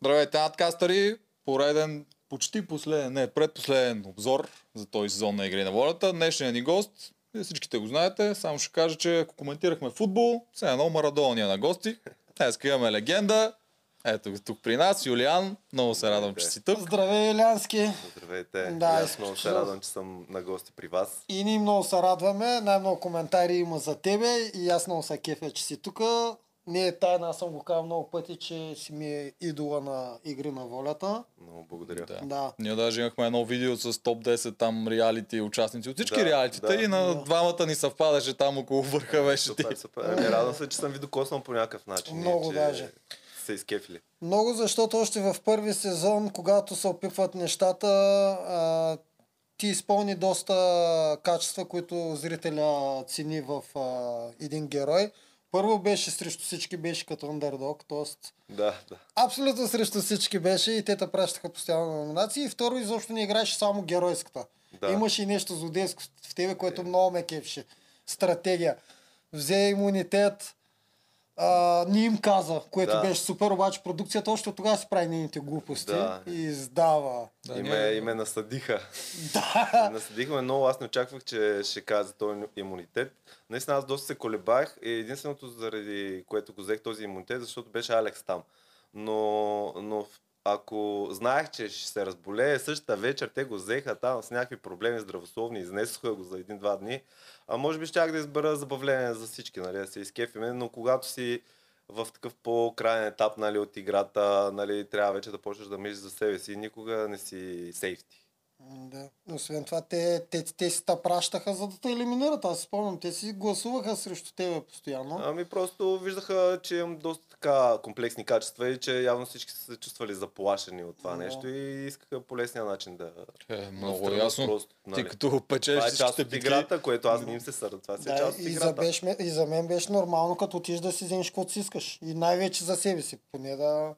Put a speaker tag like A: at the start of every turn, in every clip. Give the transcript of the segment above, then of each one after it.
A: Здравейте, надкастъри! Пореден, почти последен, не, предпоследен обзор за този сезон на Игри на волята. Днешният ни гост, вие всичките го знаете, само ще кажа, че ако коментирахме футбол, все едно Марадония на гости. Днес имаме легенда. Ето го тук при нас, Юлиан. Много се радвам, че си тук.
B: Здравей, Илянски!
C: Здравейте!
B: Да,
C: аз много се радвам, че съм на гости при вас.
B: И ние много се радваме. Най-много коментари има за тебе и аз много се кефя, че си тук. Не е тайна, аз съм го казал много пъти, че си ми е идола на игри на волята.
C: Много благодаря.
A: Да.
B: Да.
A: Ние даже имахме едно видео с топ 10 там реалити участници от всички
C: Да,
A: реалитита
C: да.
A: и на
B: Да.
A: двамата ни съвпадаше там около върха беше ти.
C: Супер, супер. Ами, радвам се, че съм ви докоснал по някакъв начин.
B: Много
C: че
B: даже.
C: Се изкефили.
B: Много, защото още в първи сезон, когато се опипват нещата, а, ти изпълни доста качества, които зрителя цени в а, един герой. Първо беше срещу всички, беше като underdog, т.е.
C: Да, да.
B: Абсолютно срещу всички беше и те те пращаха постоянно на номинации. И второ, изобщо не играеше само геройската.
C: Да.
B: Имаше и нещо злодейско в тебе, което много ме кефеше. Стратегия. Взе имунитет, а, не им каза, което
C: Да.
B: беше супер, обаче продукцията още от тогава си прави нейните глупости
C: Да.
B: и издава.
A: Да,
C: и, ме, и ме насъдиха.
B: Да.
C: Насъдиха много, аз не очаквах, че ще каза този имунитет. Наистина аз доста се колебах и единственото заради което го взех този имунитет, защото беше Алекс там. Но, но в- ако знаех, че ще се разболее, същата вечер те го взеха там с някакви проблеми здравословни, изнесоха го за един-два дни. А може би щях да избера забавление за всички, нали, да се изкефиме, но когато си в такъв по-крайен етап нали, от играта, нали, трябва вече да почнеш да мислиш за себе си никога не си сейфти.
B: Да. Освен това, те, те, те си те пращаха, за да те елиминират. Аз спомням, те си гласуваха срещу тебе постоянно.
C: Ами просто виждаха, че имам доста така комплексни качества и че явно всички са се чувствали заплашени от това
B: Да.
C: нещо и искаха по лесния начин да...
A: Е, много
C: отстранят
A: ясно.
C: просто,
A: Ти
C: нали.
A: като печелиш
C: Това е част от играта, което аз не им се сърда. Това си е
B: Да,
C: част от
B: и, за беше, и за мен беше нормално, като отидеш да си вземеш каквото си искаш. И най-вече за себе си, поне да,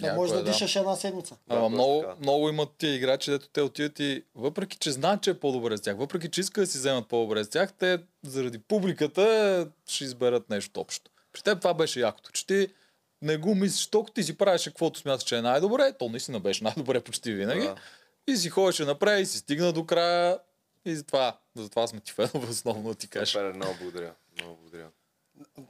B: да
A: Някой
B: можеш да,
A: е, да.
B: дишаш една седмица.
C: Да,
A: Ама много,
C: така.
A: много имат тия играчи, дето те отиват и въпреки, че знаят, че е по-добре с тях, въпреки, че искат да си вземат по-добре с тях, те заради публиката ще изберат нещо общо. При теб това беше якото, че ти не го мислиш, толкова ти си правиш каквото смяташ, че е най-добре, то наистина беше най-добре почти винаги.
C: Да.
A: И си ходеше напред и си стигна до края. И затова, затова сме ти фенове основно да ти кажа.
C: Супер, много благодаря. Много благодаря.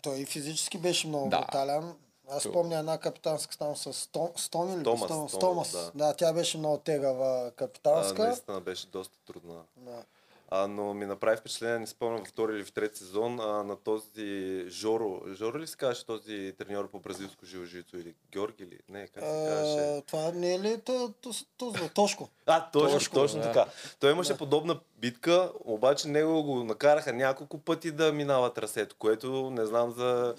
B: Той и физически беше много
A: Да.
B: брутален. Аз
A: То-
B: помня една капитанска там с Том, Стоми или
C: Томас,
B: Томас,
C: Томас, да.
B: Да. тя беше много тегава
C: А,
B: капитанска.
C: наистина беше доста трудна.
B: Да.
C: А, но ми направи впечатление, не спомням във втори или в трети сезон, а, на този Жоро. Жоро ли се казваше този треньор по бразилско жиложицо или Георги ли? Не, как се казваше?
B: Това не е ли то, то, то, то, Тошко?
C: А, точно,
A: Точно,
C: точно
A: да.
C: така. Той имаше
B: Да.
C: подобна битка, обаче него го накараха няколко пъти да минава трасето, което не знам за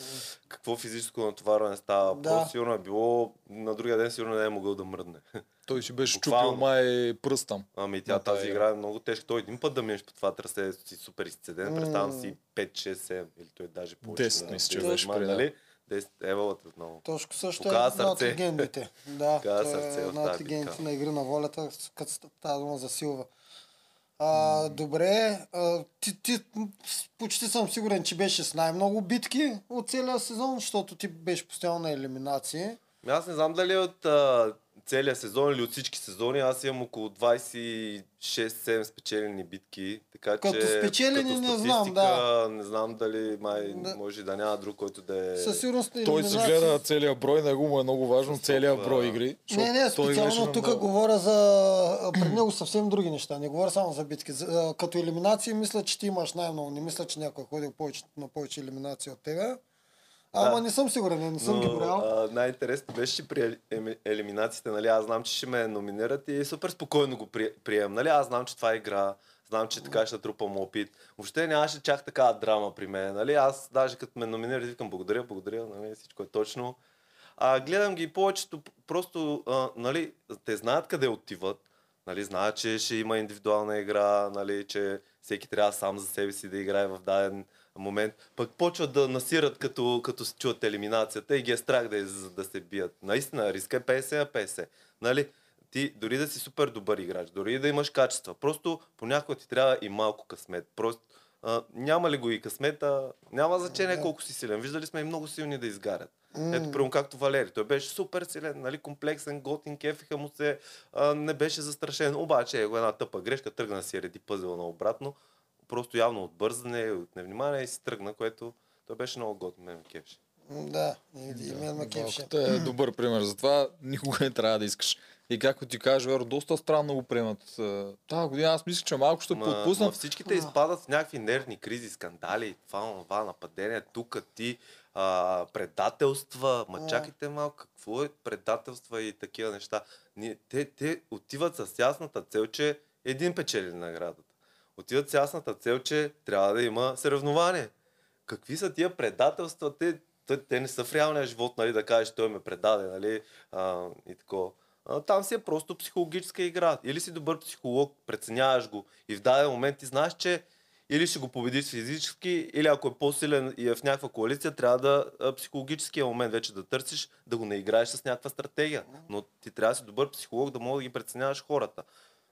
C: какво физическо натоварване става.
B: Да.
C: Просто сигурно е било, на другия ден сигурно не е могъл да мръдне.
A: Той си беше
C: Буквално.
A: чупил май пръст там.
C: Ами тя тази игра е много тежка. Той един път да минеш по това трасе си супер изцеден. Представям
B: М.
C: си 5, 6, 7 или той даже повече.
A: 10
C: да,
A: мисля, че
C: 10,
A: беше преди,
C: нали? 10 евалата отново.
B: Тошко също
C: Показа
B: е една от легендите. Да,
C: Показа
B: той
C: сърце
B: е една от легендите на игри на волята, като тази дума за Силва. А, добре, а, ти, ти, почти съм сигурен, че беше с най-много битки от целия сезон, защото ти беше постоянно на елиминации.
C: Аз не знам дали от а, целия сезон или от всички сезони. Аз имам около 26-7 спечелени битки. Така
B: Като
C: че,
B: спечелени
C: като
B: не знам,
C: статистика, Не знам дали май
B: Да.
C: може да няма друг, който да е...
B: Със сигурност
A: Той се
B: елиминации-
A: гледа целият брой, него му е много важно
C: толкова-
A: брой игри.
B: Не, не, специално тук
A: много.
B: говоря за пред него съвсем други неща. Не говоря само за битки. За, като елиминации мисля, че ти имаш най-много. Не мисля, че някой е ходил повече, на повече елиминации от тебе. Ама не съм сигурен, не съм ги горял.
C: а, най-интересното беше, че при елиминациите, нали, аз знам, че ще ме номинират и супер спокойно го при, приемам. Нали, аз знам, че това е игра, знам, че така ще трупам опит. Въобще нямаше чак такава драма при мен. Нали, аз даже като ме номинират, викам благодаря, благодаря, нали, всичко е точно. А, гледам ги повечето, просто, а, нали, те знаят къде отиват. Нали, знаят, че ще има индивидуална игра, нали, че всеки трябва сам за себе си да играе в даден момент. Пък почват да насират като, като се чуят елиминацията и ги е страх да, да се бият. Наистина, риска е 50 на 50. Нали? Ти дори да си супер добър играч, дори да имаш качества, просто понякога ти трябва и малко късмет. Просто а, няма ли го и късмета, няма значение
B: Да.
C: колко си силен. Виждали сме и много силни да изгарят. Ето, примерно както Валери. Той беше супер силен, нали, комплексен, готин, кефиха му се, а, не беше застрашен. Обаче его една тъпа грешка, тръгна си реди пъзела на обратно. Просто явно от бързане, от невнимание и си тръгна, което той беше много готин, мен ме кефеше.
B: М, Да, и, мен ме кефше.
A: Е добър пример за това. Никога не трябва да искаш. И както ти кажа, Веро, доста странно го приемат. Тази година аз мисля, че малко ще
C: ма всичките изпадат в някакви нервни кризи, скандали, това, това, нападение, тук ти, а, предателства. Ма
B: А.
C: чакайте малко, какво е предателства и такива неща. Ние, те, те отиват с ясната цел, че един печели наградата. Отиват с ясната цел, че трябва да има съревнование. Какви са тия предателства? Те, те, те не са в реалния живот, нали, да кажеш, той ме предаде, нали, а, и такова. Там си е просто психологическа игра. Или си добър психолог, преценяваш го и в даден момент ти знаеш, че или ще го победиш физически, или ако е по-силен и е в някаква коалиция, трябва да психологическия момент вече да търсиш, да го наиграеш с някаква стратегия. Но ти трябва да си добър психолог, да мога да ги преценяваш хората.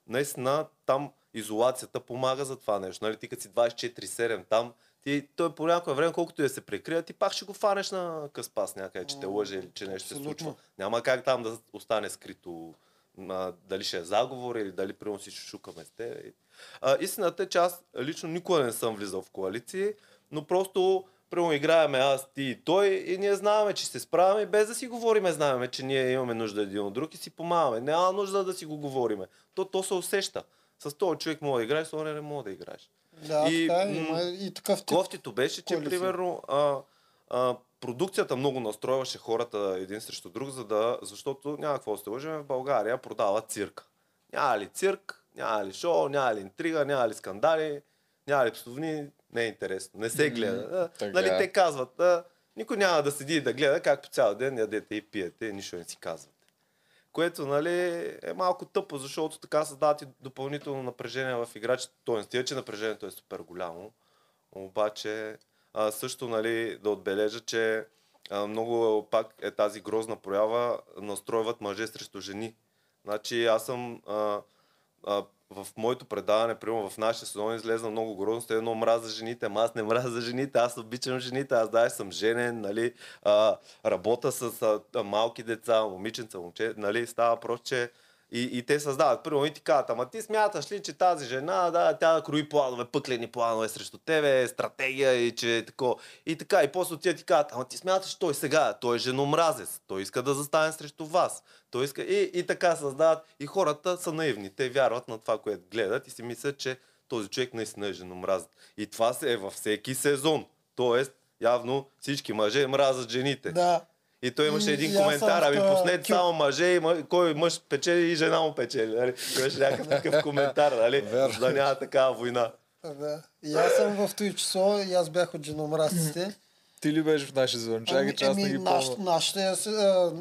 C: Наистина там изолацията помага за това нещо. Нали? Ти като си 24-7 там, ти, той по някое време, колкото да се прикрия, ти пак ще го фанеш на къспас някъде, че те лъже или че нещо се случва. Няма как там да остане скрито а, дали ще е заговор или дали примерно си шушукаме с теб. А, истината е, че аз лично никога не съм влизал в коалиции, но просто Примерно играеме аз, ти и той и ние знаеме, че се справяме без да си говориме, знаеме, че ние имаме нужда един от друг и си помагаме. Няма нужда да си го говориме. То, то се усеща. С този човек мога да играеш, с този не мога да играеш.
B: Да,
C: И,
B: така е, има и такъв тип.
C: Кофтито беше, че
B: коалиция.
C: примерно а, а, продукцията много настройваше хората един срещу друг, за да, защото няма какво да се лъжим, в България продава цирк. Няма ли цирк, няма ли шоу, няма ли интрига, няма ли скандали, няма ли псовни, не е интересно, не се гледа.
A: Така
C: нали, те казват, а, никой няма да седи и да гледа, както цял ден ядете и пиете, нищо не си казвате. Което нали, е малко тъпо, защото така създават и допълнително напрежение в играчите. Не стига, че напрежението е супер голямо. Обаче а, също нали, да отбележа, че а, много пак е тази грозна проява, настройват мъже срещу жени. Значи аз съм а, а, в моето предаване, примерно в нашия сезон излезна много грозно, сте едно мраза жените, ама аз не мраза жените, аз обичам жените, аз да, съм женен, нали, а, работя с а, малки деца, момиченца, момче, нали, става просто, че и, и те създават. Първо и ти казват, ама ти смяташ ли, че тази жена, да, тя крои планове, пъклени планове срещу тебе, стратегия и че е тако. И така, и после отиват ти казват, ама ти смяташ, той сега, той е женомразец, той иска да застане срещу вас. Той иска... И, и така създават. И хората са наивни. Те вярват на това, което гледат и си мислят, че този човек наистина е женомразец. И това се е във всеки сезон. Тоест, явно всички мъже мразят жените.
B: Да.
C: И той имаше един
B: и
C: коментар, ами пуснете
B: кю-
C: само мъже, и м- кой мъж печели и жена му печели. Нали? Имаше някакъв такъв коментар, нали?
A: Верно.
C: Да няма такава война.
B: Да. И аз съм в този число, и аз бях от женомразците.
A: Ти ли беше в нашия сезон? Чакай, че аз не ги
B: наш,
A: помня.
B: нашите,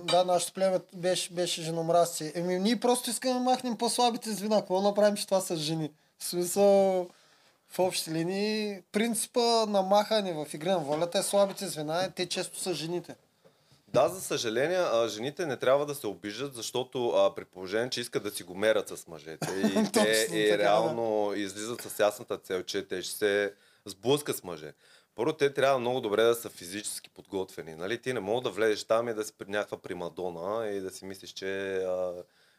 B: да, нашето племе беше, беше женомразци. Еми, ние просто искаме да махнем по-слабите звена. Какво направим, че това са жени? В смисъл, в общи линии, принципа на махане в игра на волята е слабите звена, те често са жените.
C: Да, за съжаление, а, жените не трябва да се обиждат, защото а, при положение, че искат да си го мерят с мъжете и те
B: Точно
C: и
B: така,
C: реално излизат с ясната цел, че те ще се сблъскат с мъже. Първо, те трябва много добре да са физически подготвени. Нали? Ти не мога да влезеш там и да си при някаква примадона и да си мислиш, че а,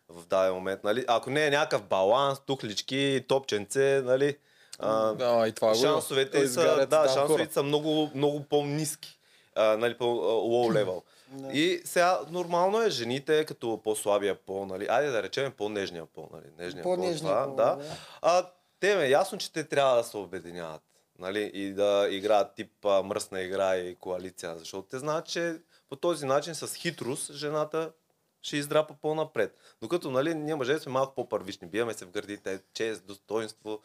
C: в даден момент, нали? ако не е някакъв баланс, тухлички, топченце, нали? А,
A: Да, и това
C: шансовете са,
A: изгарят
C: да, шансовете са много, много по-низки. А, нали, по low level.
B: Да.
C: И сега нормално е жените като по-слабия пол, нали? Айде да речем по-нежния пол, нали? Нежния
B: По-нежния
C: пол,
B: пол,
C: да.
B: да.
C: А, те ме ясно, че те трябва да се обединяват. Нали? И да играят тип а, мръсна игра и коалиция. Защото те знаят, че по този начин с хитрост жената ще издрапа по-напред. Докато нали, ние мъже сме малко по-първични. Биеме се в гърдите, чест, достоинство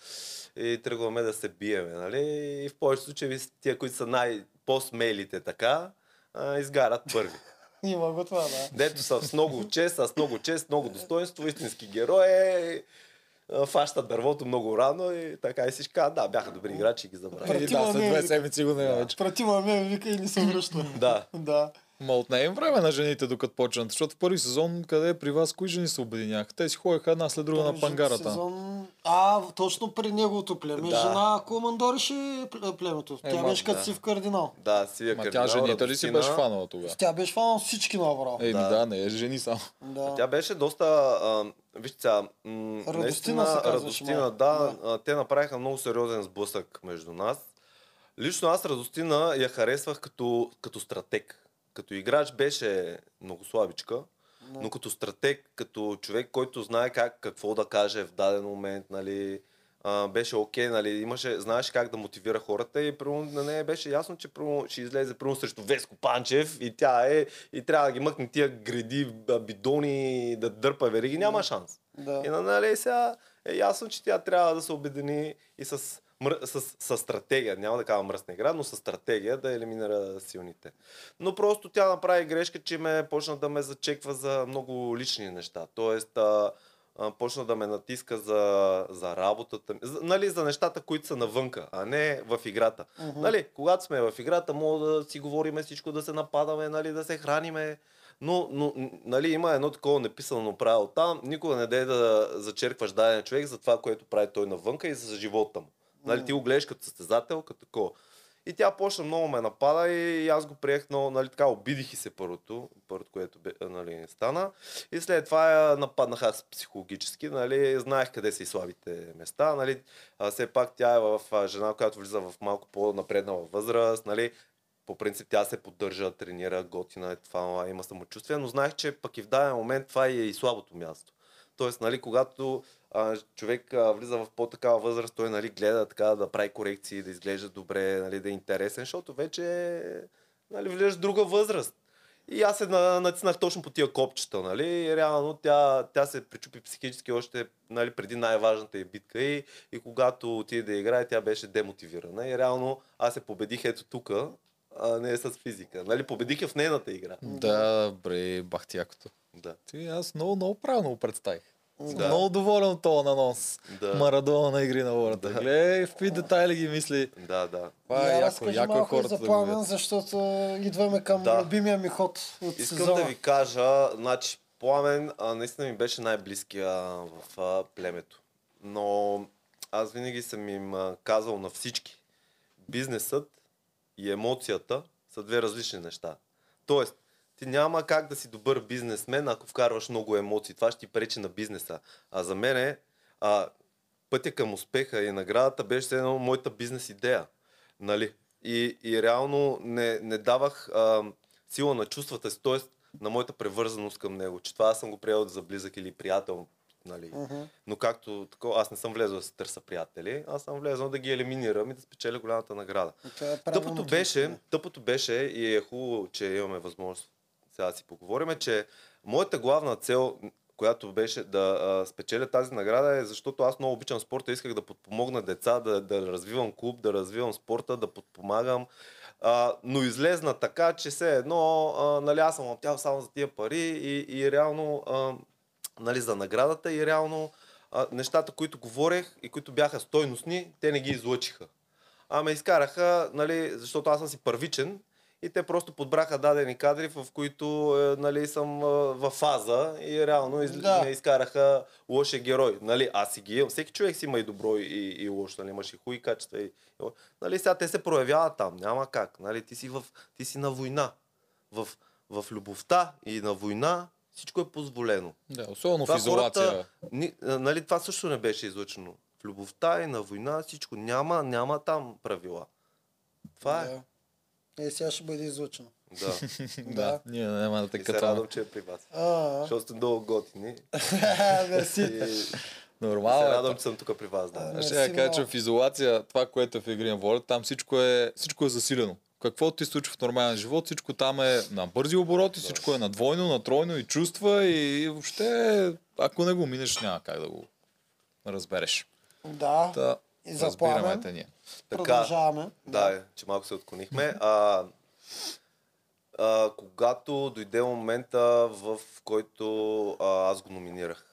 C: и тръгваме да се биеме. Нали? И в повечето случаи тия, които са най-по-смелите така, а, изгарят първи.
B: Има го това, да.
C: Дето са с много чест, с много чест, много достоинство, истински герой, а, фащат дървото много рано и така и всички казват, да, бяха добри играчи и ги забравят.
A: И да, след две седмици го няма вече.
B: Прати ме, вика и не се връща.
C: Да.
B: да.
A: Ма отне им време на жените, докато почнат, защото в първи сезон, къде е при вас, кои жени се обединяха? Те си ходеха една след друга на
B: Първи
A: пангарата.
B: Сезон... А, точно при неговото племе.
C: Да.
B: Жена командореше пле- племето. Тя
A: Ема,
B: беше като
C: да.
B: си в кардинал.
C: Да, сивия
A: Ма
C: кардинал,
A: тя жените ли си беше фанала тогава?
B: Тя беше фанал всички направо.
A: Еми
C: Да.
A: да. не е жени само.
B: Да.
C: Тя беше доста, а, вижте сега, м-
B: Радостина се
C: Радостина,
B: малко.
C: да, а, те направиха много сериозен сблъсък между нас. Лично аз Радостина я харесвах като, като стратег. Като играч беше много слабичка, но като стратег, като човек, който знае как, какво да каже в даден момент, нали, а, беше окей, нали, имаше, знаеш как да мотивира хората и примерно, на нея беше ясно, че примерно, ще излезе примерно, срещу Веско Панчев и тя е, и трябва да ги мъкне тия гради, бидони, да дърпа вериги, няма шанс.
B: Да.
C: И на нали сега е ясно, че тя трябва да се обедини и с, мр... с, с стратегия, няма да кажа мръсна игра, но с стратегия да елиминира силните. Но просто тя направи грешка, че ме почна да ме зачеква за много лични неща. Тоест, а, а, почна да ме натиска за, за работата, ми. за, нали, за нещата, които са навънка, а не в играта.
B: Мгм.
C: Нали, когато сме в играта, мога да си говориме всичко, да се нападаме, нали, да се храниме. Но, но нали, има едно такова неписано правило там. Никога не дай да зачеркваш даден човек за това, което прави той навънка и за живота му. Нали, ти го гледаш като състезател, като такова. И тя почна много ме напада и аз го приех много, нали, така, обидих и се първото, първото, което бе, нали, стана. И след това я нападнах аз психологически, нали, знаех къде са и слабите места, нали, а, все пак тя е в жена, която влиза в малко по-напреднала възраст, нали, по принцип тя се поддържа, тренира, готина е това, има самочувствие, но знаех, че пък и в даден момент това е и слабото място. Тоест, нали, когато а, човек а, влиза в по-такава възраст, той нали, гледа така да прави корекции, да изглежда добре, нали, да е интересен, защото вече нали, влизаш в друга възраст. И аз се на- натиснах точно по тия копчета, нали? И реално тя, тя се причупи психически още нали, преди най-важната е битка и, и когато отиде да играе, тя беше демотивирана. И реално аз се победих ето тук, а не с физика. Нали? Победих я в нейната игра.
A: Да, бре, бах якото.
C: Да.
A: Ти, аз много, много правилно го представих.
C: Да.
A: Много доволен от този нанос.
C: Да.
A: Марадона на игри на волята.
C: Да.
A: Гледай в какви детайли ги мисли.
C: Да, да.
A: Това е яко, яко е
B: малко
A: хората
B: за
A: да
B: пламен,
A: видят.
B: защото идваме към
C: Да.
B: любимия ми ход от
C: Искам
B: сезона.
C: да ви кажа, значи Пламен а, наистина ми беше най-близкия в а, племето. Но аз винаги съм им а, казал на всички, бизнесът и емоцията са две различни неща. Тоест, ти няма как да си добър бизнесмен, ако вкарваш много емоции. Това ще ти пречи на бизнеса. А за мен е, а, пътя към успеха и наградата беше едно моята бизнес идея. Нали? И, и реално не, не давах а, сила на чувствата си, т.е. на моята превързаност към него, че това аз съм го приел за близък или приятел. Нали?
B: Мгм.
C: Но както такова, аз не съм влезъл да се търса приятели, аз съм влезъл да ги елиминирам и да спечеля голямата награда.
B: Е
C: Тъпото беше, тъпото беше и е хубаво, че имаме възможност сега си поговорим, че моята главна цел, която беше да а, спечеля тази награда е защото аз много обичам спорта, исках да подпомогна деца, да, да развивам клуб, да развивам спорта, да подпомагам. А, но излезна така, че все едно, а, нали, аз съм лаптял само за тия пари и, и реално, а, нали, за наградата и реално а, нещата, които говорех и които бяха стойностни, те не ги излъчиха. А ме изкараха, нали, защото аз съм си първичен и те просто подбраха дадени кадри, в които е, нали, съм е, в фаза и реално из,
B: Да.
C: ме изкараха лошия герой. Нали, аз си ги имам. Всеки човек си има и добро и, и лошо, нали, имаш и хуи качества. И, и, нали, сега те се проявяват там, няма как. Нали, ти, си в, ти си на война. В, в любовта и на война всичко е позволено.
A: Да, особено в
C: Това
A: изолация.
C: хората, ни, а, нали, това също не беше излъчено. В любовта и на война всичко. Няма, няма там правила. Това е.
B: Да. Е, сега ще бъде излучено.
C: Да.
A: Да, ние няма да те катваме.
C: радвам, че е при вас. Защото сте много готини.
B: мерси.
C: И се
A: Нормално е.
C: радвам, че съм тук при вас. Да.
A: Ще я кажа, че в изолация, това, което е в игри на волята, там всичко е, всичко е засилено. Какво ти случва в нормален живот, всичко там е на бързи обороти, всичко е на двойно, на тройно и чувства и въобще, ако не го минеш, няма как да го разбереш.
B: Да,
A: Та,
B: И за
A: разбираме
B: Пламен?
A: те ние.
C: Така,
B: продължаваме.
C: да, е, че малко се отклонихме. А, а, когато дойде момента, в който а, аз го номинирах.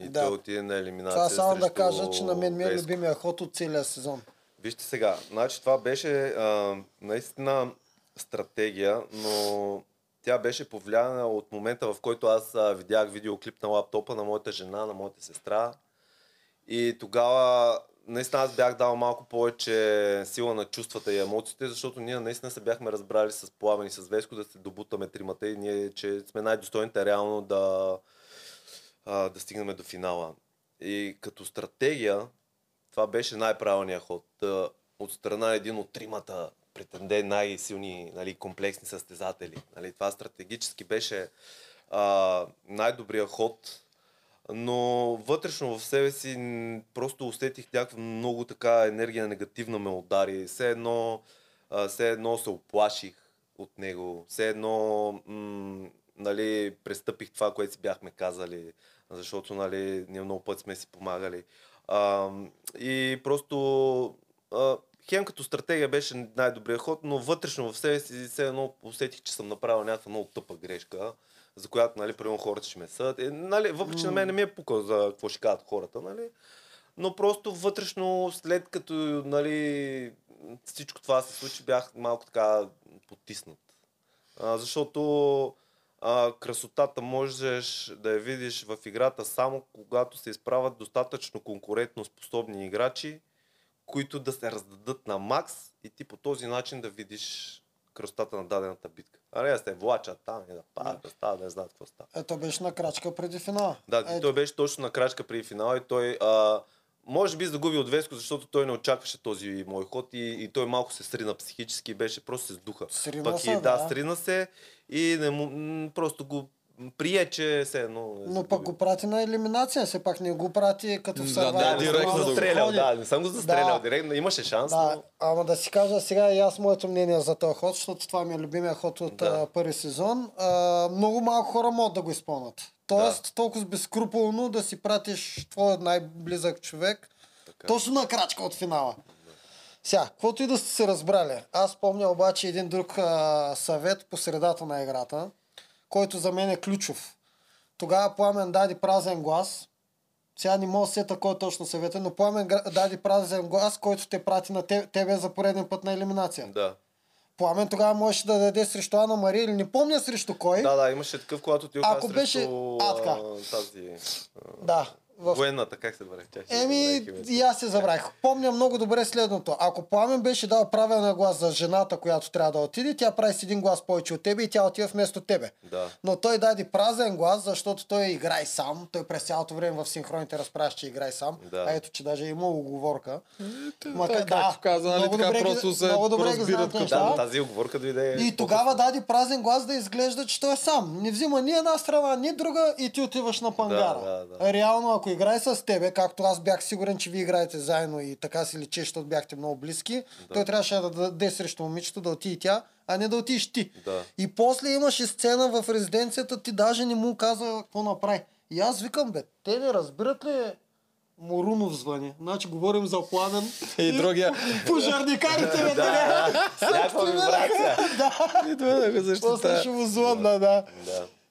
C: И
B: Да.
C: той отиде на елиминация
B: Това само да кажа, че на мен ми е любимия ход от целия сезон.
C: Вижте сега, значи това беше а, наистина стратегия, но тя беше повлияна от момента, в който аз а, видях видеоклип на лаптопа на моята жена, на моята сестра. И тогава наистина аз бях дал малко повече сила на чувствата и емоциите, защото ние наистина се бяхме разбрали с Пламен и с Веско да се добутаме тримата и ние, че сме най-достойните реално да, а, да стигнем до финала. И като стратегия, това беше най-правилният ход. От страна един от тримата претенде най-силни нали, комплексни състезатели. Нали, това стратегически беше а, най-добрият ход, но вътрешно в себе си просто усетих някаква много така енергия негативна ме удари. Все едно, все едно се оплаших от него. Все едно м- нали, престъпих това, което си бяхме казали, защото нали, ние много път сме си помагали. А, и просто а, хем като стратегия беше най-добрият ход, но вътрешно в себе си все едно усетих, че съм направил някаква много тъпа грешка, за която, нали, примерно хората ще ме съдят. Е, нали, въпреки, че на мен не ми е пукал за какво ще кажат хората, нали, но просто вътрешно, след като, нали, всичко това се случи, бях малко така потиснат. А, защото а, красотата можеш да я видиш в играта само когато се изправят достатъчно конкурентно способни играчи, които да се раздадат на макс и ти по този начин да видиш красотата на дадената битка. А не да се влачат там и да падат, да стават, да не знаят какво става.
B: Ето беше на крачка преди финала.
C: Да,
B: Ето,
C: той беше точно на крачка преди финала и той а, може би загуби от Веско, защото той не очакваше този мой ход и, и той малко се срина психически беше просто се сдуха.
B: Срина
C: Пък
B: се,
C: и, да,
B: да.
C: срина се и не му, просто го прие, че все едно...
B: Но пък го прати на елиминация, все пак не го прати като в
A: Да,
B: Survivor.
A: да,
C: Да,
A: директно
C: го
A: да
C: застрелял, да, не съм го застрелял
B: Да.
C: директно, имаше шанс,
B: Да,
C: но...
B: ама да си кажа сега и аз моето мнение за този ход, защото това ми е любимия ход от
C: Да.
B: а, първи сезон. А, много малко хора могат да го изпълнят. Тоест, толкова безкруполно да си пратиш твой най-близък човек
C: Така.
B: точно на крачка от финала. Сега, каквото и да сте се разбрали, аз помня обаче един друг а, съвет по средата на играта, който за мен е ключов. Тогава Пламен даде празен глас. Сега не мога да сета кой е точно съвета, но Пламен даде празен глас, който те прати на те- тебе за пореден път на елиминация.
C: Да.
B: Пламен тогава можеше да даде срещу Ана Мария или не помня срещу кой.
C: Да, да, имаше такъв, когато ти
B: Ако беше-
C: срещу
B: а, така.
C: тази
B: Да. В
C: военната, как се ще
B: Еми,
C: забравих името.
B: и аз се забравих. Помня много добре следното. Ако Пламен беше дал правилния глас за жената, която трябва да отиде, тя прави с един глас повече от тебе и тя отива вместо тебе.
C: Да.
B: Но той даде празен глас, защото той играй сам. Той през цялото време в синхроните разправяше, че играй сам.
C: Да.
B: А ето, че даже има оговорка.
A: Той, както каза, нали,
B: много
A: така
B: добре
A: просто се
B: много добре
A: разбират като-.
C: Да, тази оговорка дойде.
B: И тогава даде празен глас да изглежда, че той е сам. Не взима ни една страна, ни друга и ти отиваш на пангара.
C: Да, да, да.
B: Реално, ако играе с тебе, както аз бях сигурен, че вие играете заедно и така си личи, защото бяхте много близки, той трябваше да даде срещу момичето, да отиде тя, а не да отидеш ти.
C: Да.
B: И после имаше сцена в резиденцията, ти даже не му каза какво направи. И аз викам, бе, те не разбират ли Морунов звъни. Значи говорим за пламен.
A: И другия.
B: Пожарникарите, бе,
C: Да, някаква вибрация.
A: И това да го
B: После ще му злъдна, да.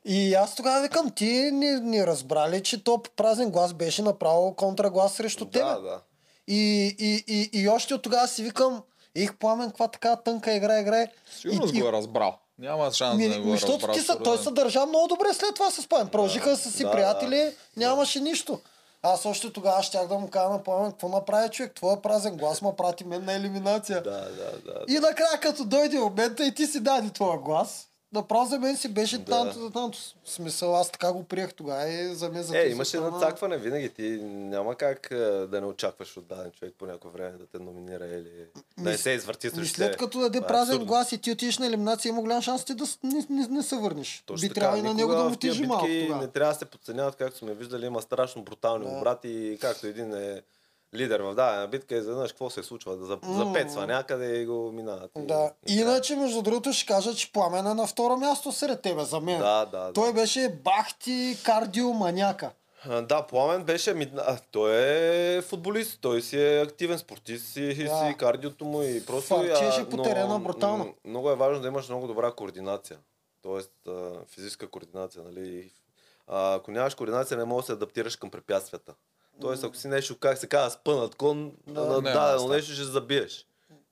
C: Да.
B: И аз тогава викам, ти не, не разбрали, че то празен глас беше направо контраглас срещу тебе.
C: Да, да.
B: И, и, и, и още от тогава си викам, их пламен, каква така тънка игра играе.
A: Сигурно
B: и,
A: го е разбрал. Няма шанс
B: ми,
A: да не го е
B: защото
A: разбрал.
B: ти са, той се държа много добре след това с пламен. Продължиха са си
C: да,
B: приятели, нямаше нищо. Аз още тогава щях да му кажа на пламен, какво направи човек, твоя празен глас ма прати мен на елиминация.
C: Да, да, да.
B: И накрая, като дойде момента и ти си даде твоя глас, направо за мен си беше
C: Да.
B: танто за танто. В смисъл, аз така го приех тогава и за мен за
C: Е, имаше
B: стана-
C: надцакване винаги. Ти няма как да не очакваш от даден човек по някое време да те номинира или да не се извърти срещу
B: след като даде празен глас и ти отидеш на елиминация, има голям шанс ти да не, не, не се върнеш.
C: Точно
B: Би трябвало и на него да му тежи малко тогава.
C: Не трябва да се подценяват, както сме виждали, има страшно брутални
B: Да.
C: обрати и както един е лидер в дадена битка, изведнъж какво се случва? Да за- запецва някъде и го минават. И-
B: Да. Иначе, между другото, ще кажа, че Пламен е на второ място сред тебе, за мен.
C: Да, да, да.
B: Той беше бахти кардиоманяка.
C: Да, Пламен беше... ми- А, той е футболист, той си е активен спортист и,
B: Да.
C: си кардиото му и просто...
B: Фарчеше
C: а,
B: по
C: но,
B: терена брутално.
C: Много е важно да имаш много добра координация. Тоест физическа координация, нали? А, ако нямаш координация, не можеш да се адаптираш към препятствията. Тоест, ако си нещо, как се казва, спънат кон,
B: Да.
C: на дадено нещо ще забиеш.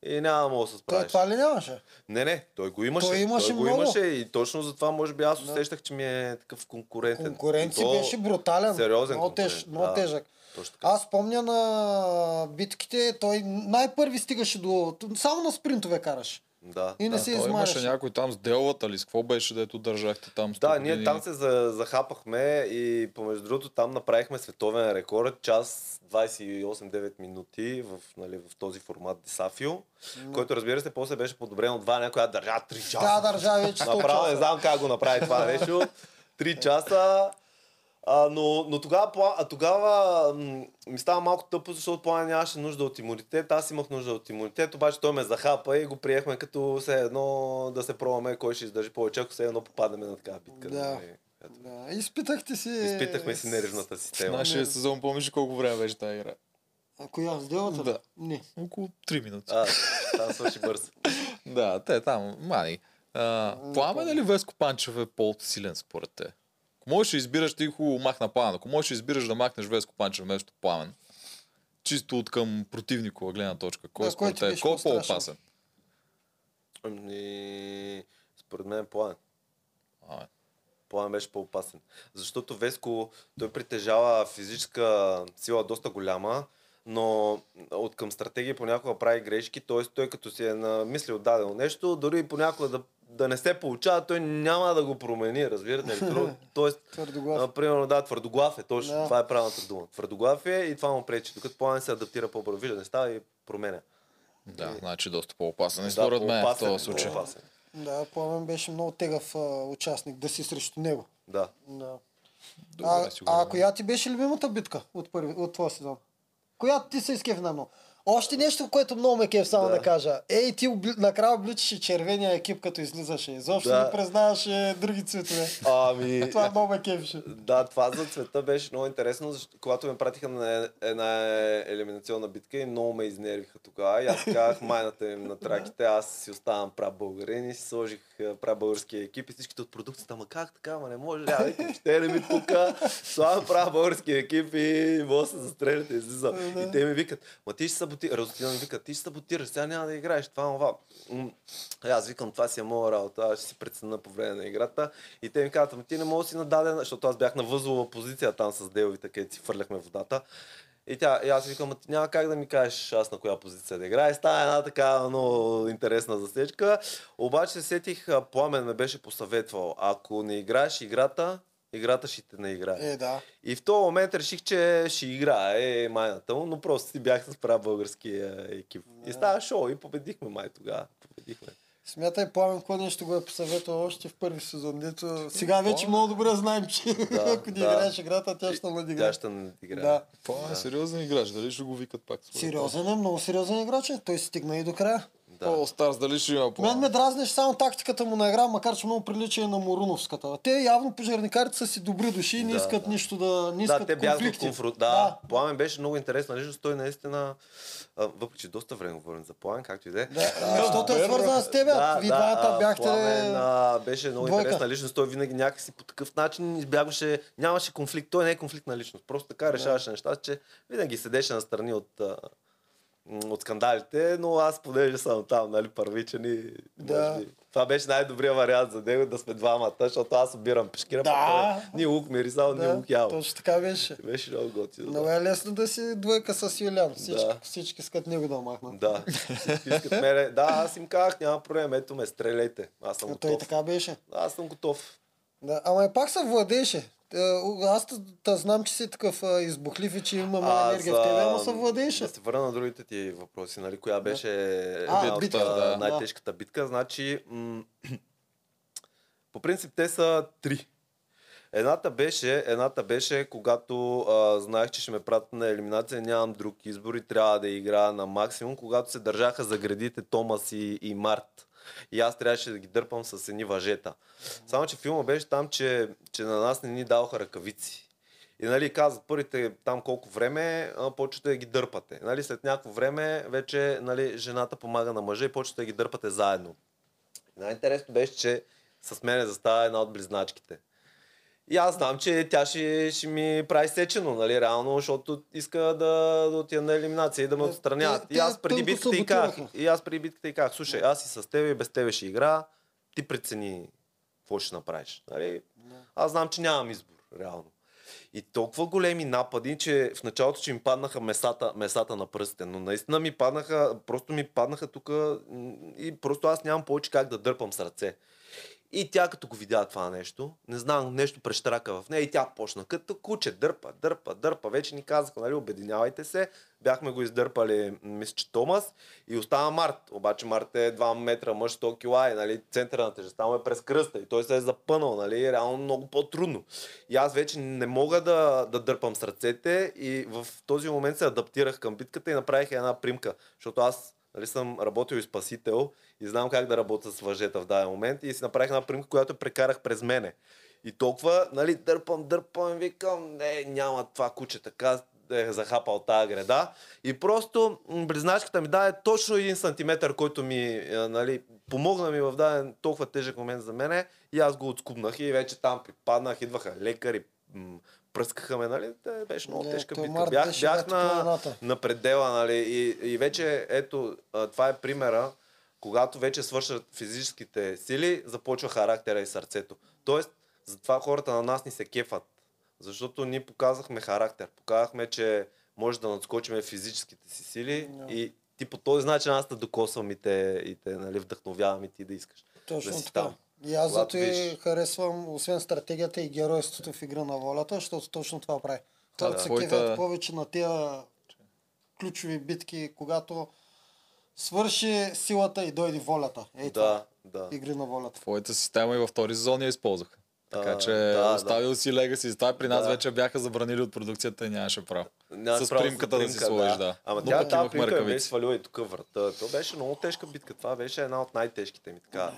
C: и няма да мога да се
B: Той
C: справиш.
B: това ли нямаше?
C: Не, не, той го имаше.
B: Той имаше
C: го
B: много.
C: имаше и точно затова може би аз усещах, че ми е такъв конкурентен.
B: Конкуренция
C: И то
B: беше брутален.
C: Сериозен
B: много, теж, много
C: да.
B: тежък.
C: Точно така.
B: Аз помня на битките, той най-първи стигаше до... Само на спринтове караше.
C: Да,
B: И не
C: да.
B: се
A: Той имаше някой там с делата ли, с какво беше, дето държахте там?
C: Да,
A: 100
C: ние там се за, захапахме и помежду другото там направихме световен рекорд, час 28-9 минути в, нали, в този формат Десафио, който разбира се после беше подобрен от два някоя държа 3 часа.
B: Да, държа вече 100
C: Направо не знам как го направи това нещо. Три часа. А, но, но тогава, а тогава м, ми става малко тъпо, защото плана нямаше нужда от имунитет. Аз имах нужда от имунитет, обаче той ме захапа и го приехме като все едно да се пробваме кой ще издържи повече, ако все едно попаднем на такава битка.
B: Да.
C: нали. Ето.
B: Да, изпитахте си...
C: Изпитахме си нервната система.
A: нашия сезон помниш колко време беше тази игра?
B: А коя? Сделата?
A: Да.
B: Не.
A: Около 3 минути.
C: А, там свърши бързо.
A: Да, те там, мани. А, пламен или Веско Панчев е по-силен според те? Можеш да избираш, ти хубаво махна пламен. Ако можеш да избираш да махнеш Веско Панчев вместо пламен, чисто от към противникова гледна точка, кой
B: Да,
A: според
B: ти
A: те,
B: беше
A: кой е по-опасен?
C: Ами, според мен план.
A: А,
C: План беше по-опасен. Защото Веско, той притежава физическа сила доста голяма, но от към стратегия понякога прави грешки, т.е. той като си е намислил дадено нещо, дори и понякога да, да не се получава, той няма да го промени, разбирате ли? Тоест,
B: Твърдоглав.
C: а, примерно, да, твърдоглав е, точно,
B: Да.
C: това е правилната дума. Твърдоглав е и това му пречи, докато план се адаптира по-бързо. Вижда, не става и променя.
A: да, значи доста по-опасен. И
C: Да,
A: според мен в
C: по-опасен е,
A: този случай.
C: по-опасен.
B: Да, Пламен беше много тегав а, участник да си срещу него.
C: Да.
B: Да.
A: Добре,
B: А, а коя ти беше любимата битка от, първи, от твоя сезон? Която ти се изкефи най-много? Още нещо, което много ме кеф само да,
C: Да.
B: кажа. Ей, ти обли... накрая обличаше червения екип, като излизаше. Изобщо
C: Да.
B: не признаваше други цветове.
C: Ами,
B: Това много ме кефеше.
C: Да, това за цвета беше много интересно, защото когато ме пратиха на една елиминационна битка и много ме изнервиха тогава. И аз казах, майната им на траките, аз си оставам прав българин и си сложих прав българския екип и всичките от продукцията, ма как така, ма не може, а, викам, ще не ми пука, слагам прав българския екип и мога да се застреляте, излизам. И те ми викат, ма ти ще саботираш, Розотина вика, ти ще саботираш, сега няма да играеш, това, това. Аз викам, това си е моя работа, аз ще си преценя по време на играта. И те ми казват, ами ти не можеш да си нададен, защото аз бях на възлова позиция там с деловите, където си фърляхме водата. И, тя, и аз викам, «Ма ти няма как да ми кажеш аз на коя позиция да играя. Става една така много интересна засечка. Обаче се сетих, Пламен ме беше посъветвал. Ако не играеш играта, играта ще те не играе.
B: Е, да.
C: И в този момент реших, че ще играе майната му, но просто си бях с прав българския екип. И става шоу и победихме май тогава. Победихме.
B: Смятай, Пламен, какво нещо го е посъветвал още в първи сезон. Дето сега вече много добре знаем, че
C: Да,
B: ако не
C: да.
B: играеш играта, тя ще
C: Тя
B: надиграе.
C: ще надиграе.
B: Да.
A: Това е сериозен играч, дали ще го викат пак?
B: Сериозен е, много сериозен играч. е. Той стигна и до края.
C: Да.
A: All Stars дали ще има по
B: Мен ме дразнеше само тактиката му на игра, макар че много прилича и на Моруновската. Те явно пожарникарите са си добри души и не
C: Да,
B: искат
C: да.
B: нищо да... Не
C: Да,
B: искат
C: те бяха от
B: конфликти.
C: конфру... Да, Пламен беше много интересна личност. Той наистина, въпреки че доста време говорим за Пламен, както и да е.
B: Да, защото е свързан с теб. Вие двамата бяхте...
C: Пламен, а, беше много
B: двойка.
C: интересна личност. Той винаги някакси по такъв начин избягваше. Нямаше конфликт. Той не е конфликтна личност. Просто така решаваше нещата, че винаги седеше настрани от, а, м, от скандалите, но аз понеже съм там, нали, първичен и
B: Да.
C: би, това беше най-добрият вариант за него да сме двамата, защото аз обирам пешкира,
B: Да.
C: пък ни лук мирисал, ни
B: Да,
C: лук ял.
B: точно така беше.
C: Беше много готино.
B: Много
C: Да.
B: е лесно да си двойка с Юлян. Всички,
C: Да.
B: всички искат него да махнат.
C: Да, всички искат мене. Да, аз им казах, няма проблем, ето ме, стреляйте. Аз съм
B: А той
C: готов.
B: така беше.
C: Аз съм готов.
B: Да, ама и пак се владееше. Е, Аз те знам, че си такъв а, избухлив и че има
C: Аз,
B: енергия в тебе, ама
C: а,
B: се владееше.
C: Да се върна на другите ти въпроси, нали? Коя беше
B: А,
C: една от а,
B: да.
C: най-тежката битка. Значи, м- по принцип те са три. Едната беше, едната беше, когато а, знаех, че ще ме пратят на елиминация, нямам друг избор и трябва да играя на максимум, когато се държаха за градите Томас и, и Март. И аз трябваше да ги дърпам с едни въжета. Само, че филма беше там, че, че на нас не ни даваха ръкавици. И нали, казват първите там колко време, почвате да ги дърпате. Нали, след някакво време вече нали, жената помага на мъжа и почвате да ги дърпате заедно. Най-интересно беше, че с мене застава една от близначките. И аз знам, че тя ще, ще ми прави сечено, нали, реално, защото иска да, да отида на елиминация и да ме
B: Те-
C: отстраняват. И аз преди битката и казах, и аз преди битката и казах, слушай, аз и с тебе и без тебе ще игра, ти прецени какво ще направиш. Нали? Аз знам, че нямам избор, реално. И толкова големи напади, че в началото, че ми паднаха месата, месата на пръстите, но наистина ми паднаха, просто ми паднаха тук и просто аз нямам повече как да дърпам с ръце. И тя като го видя това нещо, не знам, нещо прещрака в нея и тя почна като куче, дърпа, дърпа, дърпа. Вече ни казаха, нали, обединявайте се. Бяхме го издърпали, мисля, че Томас и остава Март. Обаче Март е 2 метра, мъж 100 кила нали, центъра на тежестта му е през кръста и той се е запънал, нали, реално много по-трудно. И аз вече не мога да, да дърпам с ръцете и в този момент се адаптирах към битката и направих една примка, защото аз нали, съм работил и спасител и знам как да работя с въжета в даден момент и си направих една примка, която прекарах през мене. И толкова, нали, дърпам, дърпам, викам, не, няма това куче така е захапал тази града. И просто близначката ми даде точно един сантиметър, който ми, е, нали, помогна ми в даден толкова тежък момент за мене и аз го отскубнах и вече там припаднах, идваха лекари, пръскаха ме, нали, Те беше много
B: Не,
C: тежка битка. Бях,
B: беше
C: бях на, на предела, нали, и, и вече, ето, това е примера, когато вече свършат физическите сили, започва характера и сърцето. Тоест, затова хората на нас ни се кефат. Защото ние показахме характер. Показахме, че може да надскочим физическите си сили
B: Да.
C: и ти по този начин аз те докосвам и те, и те нали, вдъхновявам и ти да искаш.
B: Точно
C: да си
B: така.
C: там.
B: И аз зато и харесвам, освен стратегията и геройството в игра на волята, защото точно това прави. Хората
A: Да,
B: се
A: твоята-
B: кефят повече на тези ключови битки, когато свърши силата и дойде волята. Ей това.
C: Да, да.
B: Игри на волята.
A: Твоята система и във втори сезон я използваха. Така че
C: да,
A: оставил си легаси. Това при нас
C: Да.
A: вече бяха забранили от продукцията и нямаше право.
C: Нямаш
A: С
C: право
A: примката да си сложиш, да.
C: Ама
A: Но
C: тя тази
A: имахме
C: примка
A: ръкавици.
C: свалила и тук врата. То беше много тежка битка. Това беше една от най-тежките ми така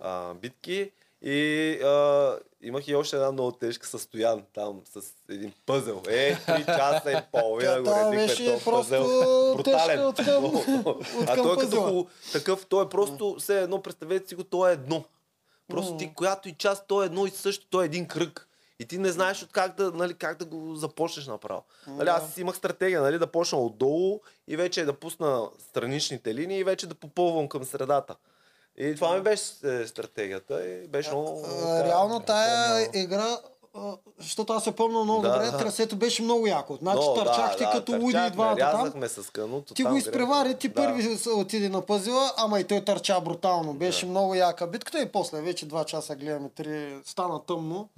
C: а, битки. И а, имах и още една много тежка със Стоян там, с един пъзел. Е, три часа и половина го редихме този пъзел.
B: тежка от към- от
C: а той е като такъв, той е просто, все едно, представете си го, той е едно. Просто ти, която и част, той е едно и също, той е един кръг. И ти не знаеш от как да, нали, как да го започнеш направо. Нали, аз имах стратегия нали, да почна отдолу и вече да пусна страничните линии и вече да попълвам към средата. И това ми беше е, стратегията и беше много...
B: А, Реално тая
C: помня.
B: игра, защото аз се помня много
C: Да.
B: добре, трасето беше много яко. Значи
C: Но,
B: търчахте
C: да, да,
B: като луди и двамата там.
C: С кануто.
B: Ти
C: там,
B: го изпревари, ти
C: да.
B: първи отиде на пъзела, ама и той търча брутално. Беше
C: Да.
B: много яка битката и после вече два часа гледаме три, стана тъмно.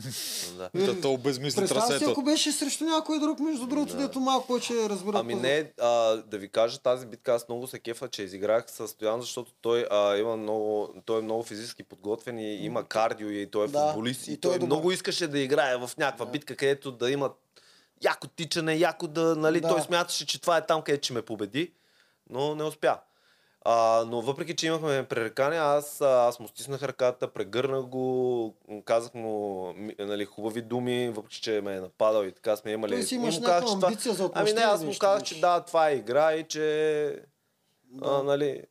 C: Да.
A: Та то обезмисли
B: си,
A: трасето.
B: ако беше срещу някой друг, между другото,
C: Да.
B: дето малко повече разбира
C: Ами не, а, да ви кажа, тази битка аз много се кефа, че изиграх с Стоян, защото той, а, има много, той е много физически подготвен и има кардио и той е
B: Да,
C: футболист. И,
B: и той е
C: много искаше да играе в някаква
B: Да.
C: битка, където да има яко тичане, яко да, нали,
B: Да.
C: той смяташе, че това е там, където ще ме победи, но не успя. А, но въпреки, че имахме пререкания, аз, а, аз му стиснах ръката, прегърнах го, казах му нали, хубави думи, въпреки, че ме е нападал и така сме имали. И
B: имаш някаква
C: че това-
B: амбиция за
C: Ами не, аз му казах, че да, това е игра и че... А,
B: Да.
C: нали,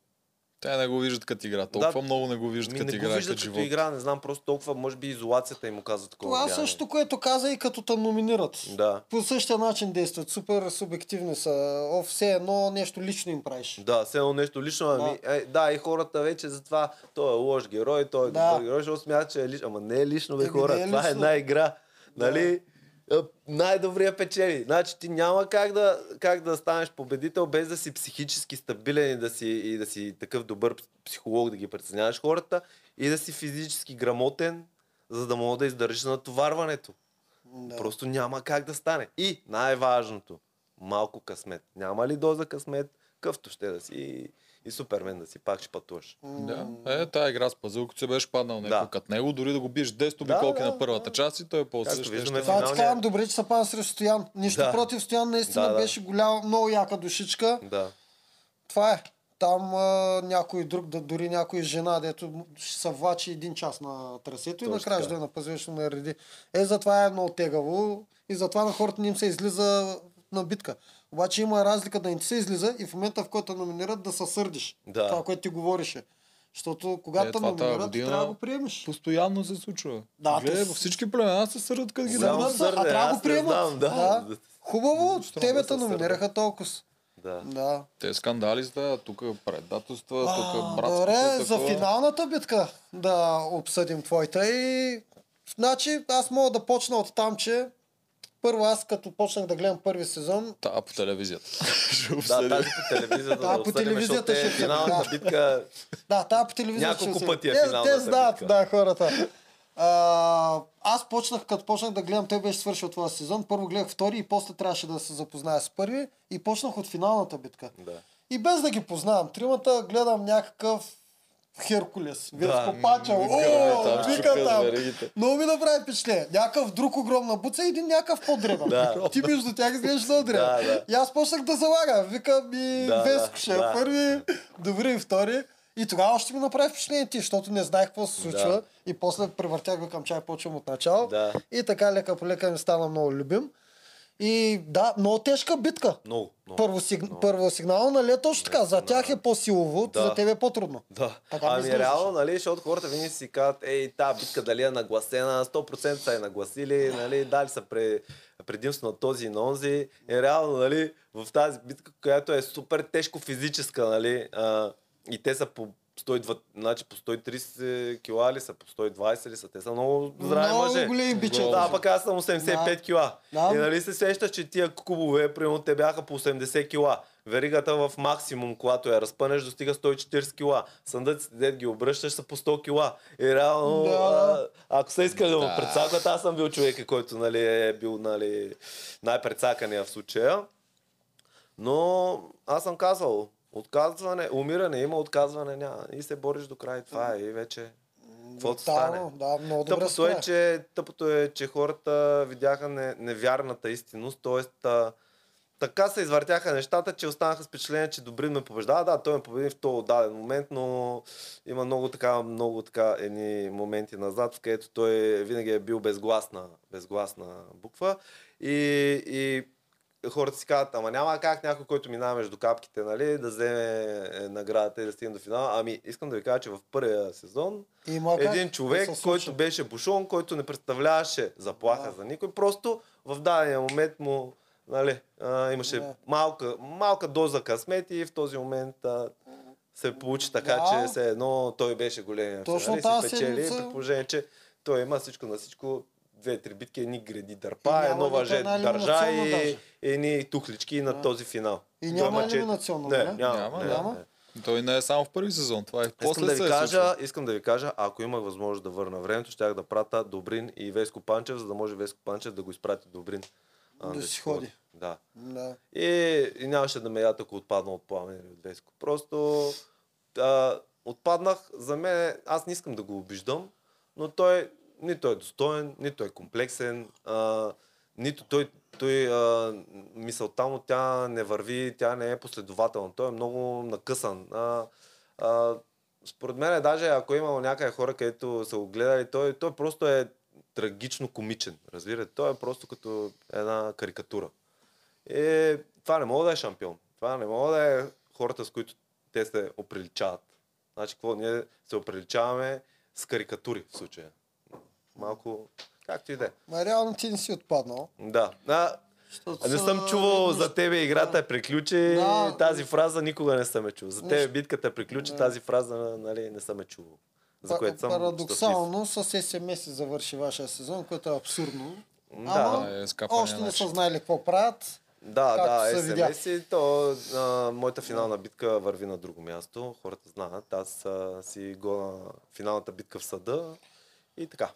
A: Те не го виждат като игра. Толкова много не го виждат като
C: не го
A: игра,
C: виждат
A: като
C: като
A: живот.
C: игра, не знам, просто толкова, може би изолацията им оказва такова
B: Това
C: влияние.
B: също, което каза и като те номинират.
C: Да.
B: По същия начин действат. Супер субективни са. О, все едно нещо лично им правиш.
C: Да, все едно нещо лично. Ами, е, да, и хората вече затова, той е лош герой, той е
B: Да.
C: добър герой, защото смятат, че е лично. Ама не е лично, бе
B: Еми,
C: хора.
B: не е
C: това е една игра. Нали? Най-добрия печели. Значи ти няма как да, как да станеш победител без да си психически стабилен и да си, и да си такъв добър психолог да ги преценяваш хората и да си физически грамотен, за да мога да издържиш на натоварването.
B: Да.
C: Просто няма как да стане. И най-важното, малко късмет. Няма ли доза късмет, къвто ще да си и, и супермен да си, пак ще пътуваш.
A: Да. Е, тая игра с пъзъл, като се беше паднал някой
C: Да.
A: като него, дори да го биеш 10
C: Да,
A: обиколки
C: да,
A: на първата
C: да.
A: част и той е ще
C: виждаме,
A: ще-
B: Това ти
C: финалния-
B: казвам, добре, че са пан срещу Стоян. Нищо
C: Да.
B: против Стоян, наистина
C: Да, да.
B: беше голям, много яка душичка.
C: Да.
B: Това е. Там а, някой друг, да, дори някой жена, дето ще се влачи един час на трасето и
C: Точно
B: накрая ще да е напъзваш ще нареди. Е, затова е много тегаво и затова на хората не им се излиза на битка. Обаче има разлика да не ти се излиза и в момента, в който номинират, да се сърдиш.
C: Да.
B: Това, което ти говорише. Защото когато
A: Е, това
B: номинират,
A: година-
B: трябва да го приемеш.
A: Постоянно се случва.
B: Да,
A: Гледай, във всички племена се сърдат като ги дадат.
B: а трябва да го приемат.
C: знам, да.
B: Да. Хубаво, тебе
C: да
B: те номинираха толкова.
C: Да.
B: Да.
A: Те скандали стават, тук предателства, тук братство.
B: Добре, за финалната битка да обсъдим твоята и... Значи аз мога да почна от там, че първо аз като почнах да гледам първи сезон,
A: Та по телевизията.
C: Да, тази по телевизията
B: Да,
C: да,
B: по телевизията ще
C: е
B: се-
C: финалната битка.
B: Да, тази по телевизията.
C: Няколко пъти е финалната
B: те знаят, да, хората. А, аз почнах, като почнах да гледам, той беше свършил този сезон. Първо гледах втори и после трябваше да се запозная с първи. И почнах от финалната битка.
C: Да.
B: И без да ги познавам, тримата гледам някакъв Херкулес. Веско
C: Да.
B: Пача. О, вика там. Много ми направи впечатление. Някакъв друг огромна буца и един някакъв по-дребен.
C: Да.
B: Ти между тях изглеждаш много дребен.
C: Да, да.
B: И аз почнах да залагам. Викам ми
C: Да,
B: Веско
C: да,
B: ще е
C: да.
B: първи, добри втори. И тогава още ми направи впечатление ти, защото не знаех какво се случва.
C: Да.
B: И после превъртях го към чай, почвам от начало.
C: Да.
B: И така лека по лека ми стана много любим. И да, много тежка битка.
C: Много, много.
B: Първо, сиг...
C: много.
B: първо сигнал, нали е точно така. За тях е по-силово,
C: Да.
B: за тебе е по-трудно.
C: Да.
B: Така ми
C: ами реално, нали, защото хората винаги си казват, ей, тази битка дали е нагласена, 100% са е нагласили, нали, дали са пре, предимство на този и на онзи. И реално, нали, в тази битка, която е супер тежко физическа, нали, а, и те са по 120, значи по 130 кила ли са, по 120 ли са, те са много здрави
B: Много
C: мъже.
B: големи бичета.
C: Да, пък аз съм 85
B: Да.
C: кила.
B: Да.
C: И нали се сещаш, че тия кубове, примерно те бяха по 80 кила. Веригата в максимум, когато я разпънеш, достига 140 кила. Съндъците, дед ги обръщаш, са по 100 кила. И реално,
B: Да.
C: а, ако са искали да
A: Да.
C: прецакват, аз съм бил човека, който нали, е бил нали, най-прецакания в случая. Но аз съм казвал, отказване, умиране има, отказване няма. И се бориш до край. Това е и вече каквото стане.
B: Брутално, Да, много добре
C: Тъпото е, че, тъпото е, че хората видяха не, невярната истинност, т.е. така се извъртяха нещата, че останаха с впечатление, че Добрин ме побеждава. Да, той ме победи в този даден момент, но има много така, много така едни моменти назад, в където той винаги е бил безгласна, безгласна буква. И, и хората си казват, ама няма как някой, който минава между капките, нали, да вземе е, наградата и да стигне до финала. Ами, искам да ви кажа, че в първия сезон
B: Има
C: един човек, който беше бушон, който не представляваше заплаха
B: Да.
C: за никой, просто в дадения момент му нали, а, имаше
B: Да.
C: малка, малка доза късмет и в този момент а, се получи така,
B: Да.
C: че все едно той беше големия
B: Точно
C: финалист и печели,
B: седмица-
C: при положение, че той има всичко на всичко, две-три битки, едни гради
B: И
C: дърпа,
B: няма
C: едно въже държа и едни тухлички на
B: Да.
C: този финал.
B: И няма
C: че-
B: елиминационно,
C: Не,
B: нали?
C: няма.
A: Няма,
C: не,
B: няма.
C: не.
A: Той не е само в първи сезон, това е после
C: Искам да,
A: се
C: ви
A: е
C: кажа,
A: случвало.
C: искам да ви кажа, ако имах възможност да върна времето, щях да прата Добрин и Веско Панчев, за да може Веско Панчев да го изпрати Добрин. а,
B: Да си ходи.
C: Да.
B: Да.
C: И, и нямаше да ме ят, ако отпадна от пламен или от Веско. Просто а, отпаднах, за мен, аз не искам да го обиждам, но той нито е достоен, нито е комплексен, а, нито той, той а, мисълта му тя не върви, тя не е последователна. Той е много накъсан. А, а, според мен, даже ако е имало някъде хора, където са го гледали, той, той просто е трагично комичен. Разбирате? Той е просто като една карикатура. Е, това не мога да е шампион. Това не мога да е хората, с които те се оприличават. Значи, какво? Ние се оприличаваме с карикатури в случая. Малко, както и да е.
B: Ма реално ти не си отпаднал.
C: Да. А, не съм чувал за тебе играта е приключи.
B: Да.
C: Тази фраза никога не съм е чувал. За тебе битката приключи.
B: Да.
C: Тази фраза нали, не съм е чувал. За което съм щастлив.
B: Парадоксално с SMS завърши вашия сезон, което е абсурдно.
C: Да.
B: Ама
A: Да, е
B: още не са знаели какво правят.
C: Да, да. SMS и то а, моята финална битка върви на друго място. Хората знаят. Аз а, си го на финалната битка в съда и така.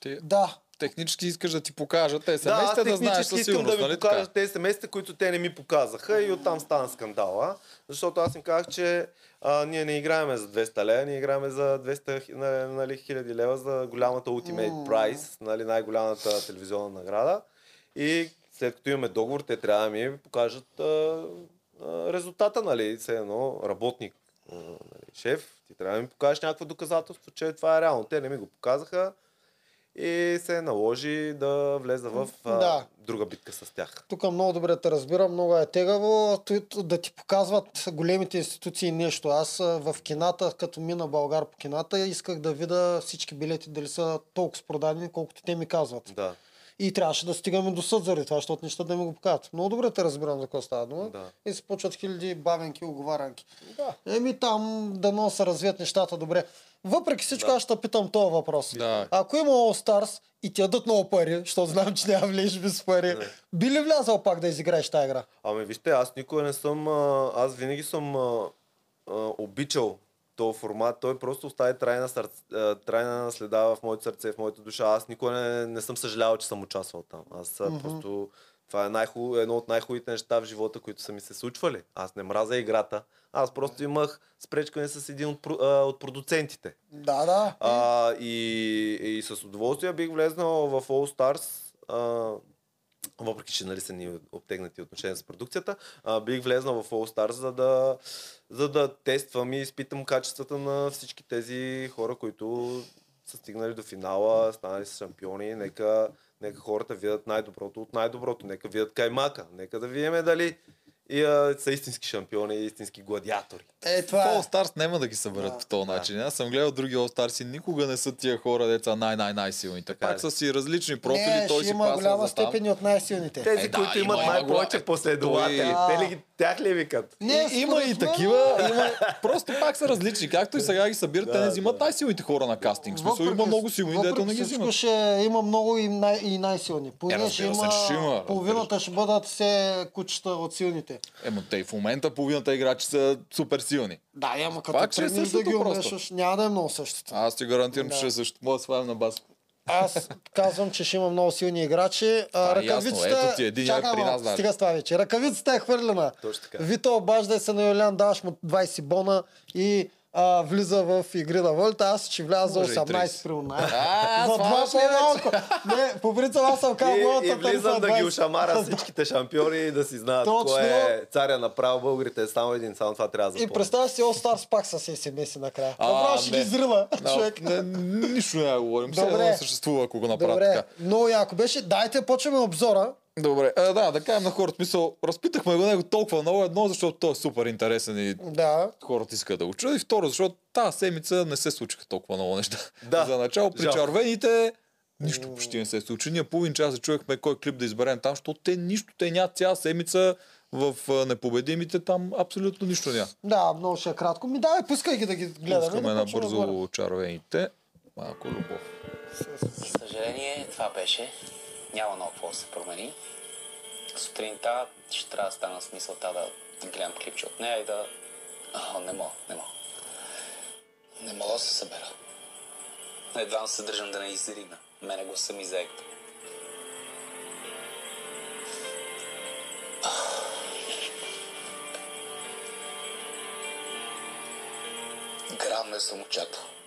A: Ти
B: Да,
A: технически искаш да ти покажат те
C: да,
A: да, знаеш
C: технически
A: със
C: искам да ви
A: нали
C: покажа
A: така?
C: тези семейства, които те не ми показаха и оттам стана скандала. Защото аз им казах, че а, ние не играеме за 200 лева, ние играем за 200 хи- нали, нали, хиляди лева за голямата Ultimate
B: М.
C: Prize, нали, най-голямата телевизионна награда. И след като имаме договор, те трябва да ми покажат а, а, резултата, нали, все едно работник, а, нали, шеф, ти трябва да ми покажеш някакво доказателство, че това е реално. Те не ми го показаха. И се наложи да влезе в а,
B: Да.
C: друга битка с тях.
B: Тук много добре те разбирам, много е тегаво да ти показват големите институции нещо. Аз в кината, като мина Българ по кината, исках да видя всички билети дали са толкова продадени, колкото те ми казват.
C: Да,
B: И трябваше да стигаме до съд заради това, защото неща да ми го покажат. Много добре те разбирам за какво става дума.
C: Да.
B: И се почват хиляди бавенки, оговарянки.
C: да.
B: Еми там да се развият нещата добре. Въпреки всичко,
C: Да.
B: аз ще питам този въпрос.
A: Да.
B: Ако има All Stars и ти дадат много пари, защото знам, че няма влезеш без пари,
C: Не.
B: би ли влязал пак да изиграеш тази игра?
C: Ами вижте, аз никога не съм, аз винаги съм а, а, обичал този формат. Той просто остави трайна, сърце, трайна следа в моето сърце, в моята душа. Аз никога не, не съм съжалявал, че съм участвал там. Аз
B: Мгм.
C: просто... Това е най-хубаво, едно от най-хубавите неща в живота, които са ми се случвали. Аз не мразя играта. Аз просто имах спречкане с един от, а, от продуцентите.
B: Да, да.
C: А, и, и с удоволствие бих влезнал в All Stars, а, въпреки че нали, са ни обтегнати отношения с продукцията, а, бих влезнал в All Stars, за да, за да тествам и изпитам качествата на всички тези хора, които са стигнали до финала, станали са шампиони. Нека, нека хората видят най-доброто от най-доброто. Нека видят каймака. Нека да видим дали и, а, са истински шампиони, истински гладиатори.
B: Е, това е.
A: All Stars няма да ги съберат
B: Да.
A: по този начин. Аз съм гледал други All Stars и никога не са тия хора, деца най-най-най-силните.
C: Така
A: Пак
C: ли?
A: са си различни профили,
B: не,
A: той
B: ще
A: си
B: има голяма степен и от най-силните.
C: Тези,
A: Е, да,
C: които
A: има,
C: имат
A: има
C: най-повече последователи,
A: Той-
C: те ли, ги- тях ли викат?
B: Не,
A: И, има и такива, има, просто пак са различни. Както и сега ги събират, те
C: Да,
A: не взимат
C: да.
A: най-силните хора на кастинг. В смисъл, има много силни, дето не ги взимат.
B: ще има много и, най- и най-силни. Поне ще има, половината ще бъдат все кучета от силните.
A: Ема те и в момента половината играчи са супер силни.
B: Да, ама като
A: Пак ще е
B: тръгнеш да ги умешаш, няма да е много същото.
A: Аз ти гарантирам,
B: Да.
A: че ще е също. Мога да свалям на бас.
B: Аз казвам, че ще има много силни играчи. А,
A: е ясно.
B: ръкавицата...
A: Ето ти, единия е
B: Чакай
A: при нас, нали?
B: Стига с това вече. Ръкавицата е хвърлена.
C: Точно така.
B: Вито обажда се на Юлиан, даваш му 20 бона и а, влиза в игри на волята. Аз ще вляза за
A: Може и
B: 18
A: 30.
B: при най-
A: А,
B: За два
A: ли
B: по-малко. Не, по принцип аз съм казал
C: И,
B: моята
C: и влизам да ги
B: 20.
C: ушамара всичките шампиони и да си знаят
B: Точно.
C: кой е царя направо българите. Е само един, само това трябва да
B: И
C: запомня.
B: представя си All Stars пак с SMS накрая. Направо ще
A: не.
B: ги зрила
A: Да,
B: човек.
A: не, нищо да говорим. Все
B: Добре.
A: едно съществува, ако го
B: Добре,
A: така.
B: много яко беше. Дайте почваме обзора.
A: Добре, а, да, да кажем на хората. Смисъл, разпитахме го него толкова много. Едно, защото той е супер интересен и
B: Да.
A: хората искат да го чуят. И второ, защото тази седмица не се случиха толкова много неща.
C: Да.
A: За начало, при
C: Жалко.
A: червените нищо почти не се случи. Ние половин час се чуехме кой клип да изберем там, защото те нищо, те нямат цяла седмица в непобедимите там абсолютно нищо няма.
B: Да, много ще е кратко. Ми давай, пускай ги да ги гледаме.
A: Пускаме
B: да
A: набързо червените. Малко любов.
D: За съжаление, това беше. Няма много какво да се промени. Сутринта ще трябва да стана с мисълта да гледам клипче от нея и да... А, не мога, не мога. Не мога да се събера. Едва се държам да не изригна. Мене го съм изекта. Грам не съм очаквал.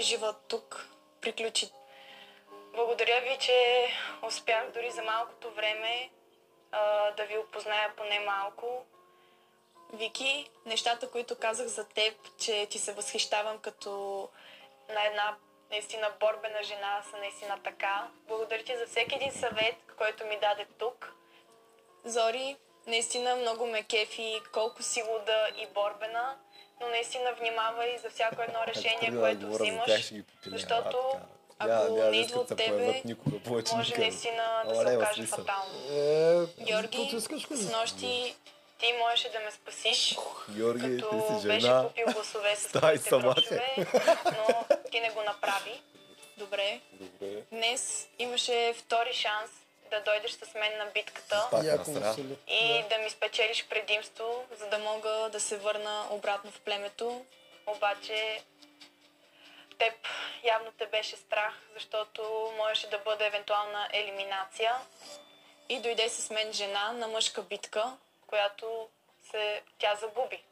E: Втори живот тук приключи. Благодаря ви, че успях дори за малкото време а, да ви опозная поне малко. Вики, нещата, които казах за теб, че ти се възхищавам като на една наистина борбена жена, са наистина така. Благодаря ти за всеки един съвет, който ми даде тук. Зори, наистина много ме кефи колко си луда и борбена, но наистина внимавай за всяко едно решение, което взимаш, защото ако не идва от тебе, може наистина да се окаже фатално.
B: Е,
E: Георги, с нощи ти можеше да ме спасиш,
C: Георги, ти
E: като
C: си
E: беше
C: жена.
E: купил гласове с твоите грошове, но ти не го направи. Добре.
C: Добре.
E: Днес имаше втори шанс да дойдеш с мен на битката и да ми спечелиш предимство, за да мога да се върна обратно в племето. Обаче теб явно те беше страх, защото можеше да бъде евентуална елиминация. И дойде с мен жена на мъжка битка, която се, тя загуби.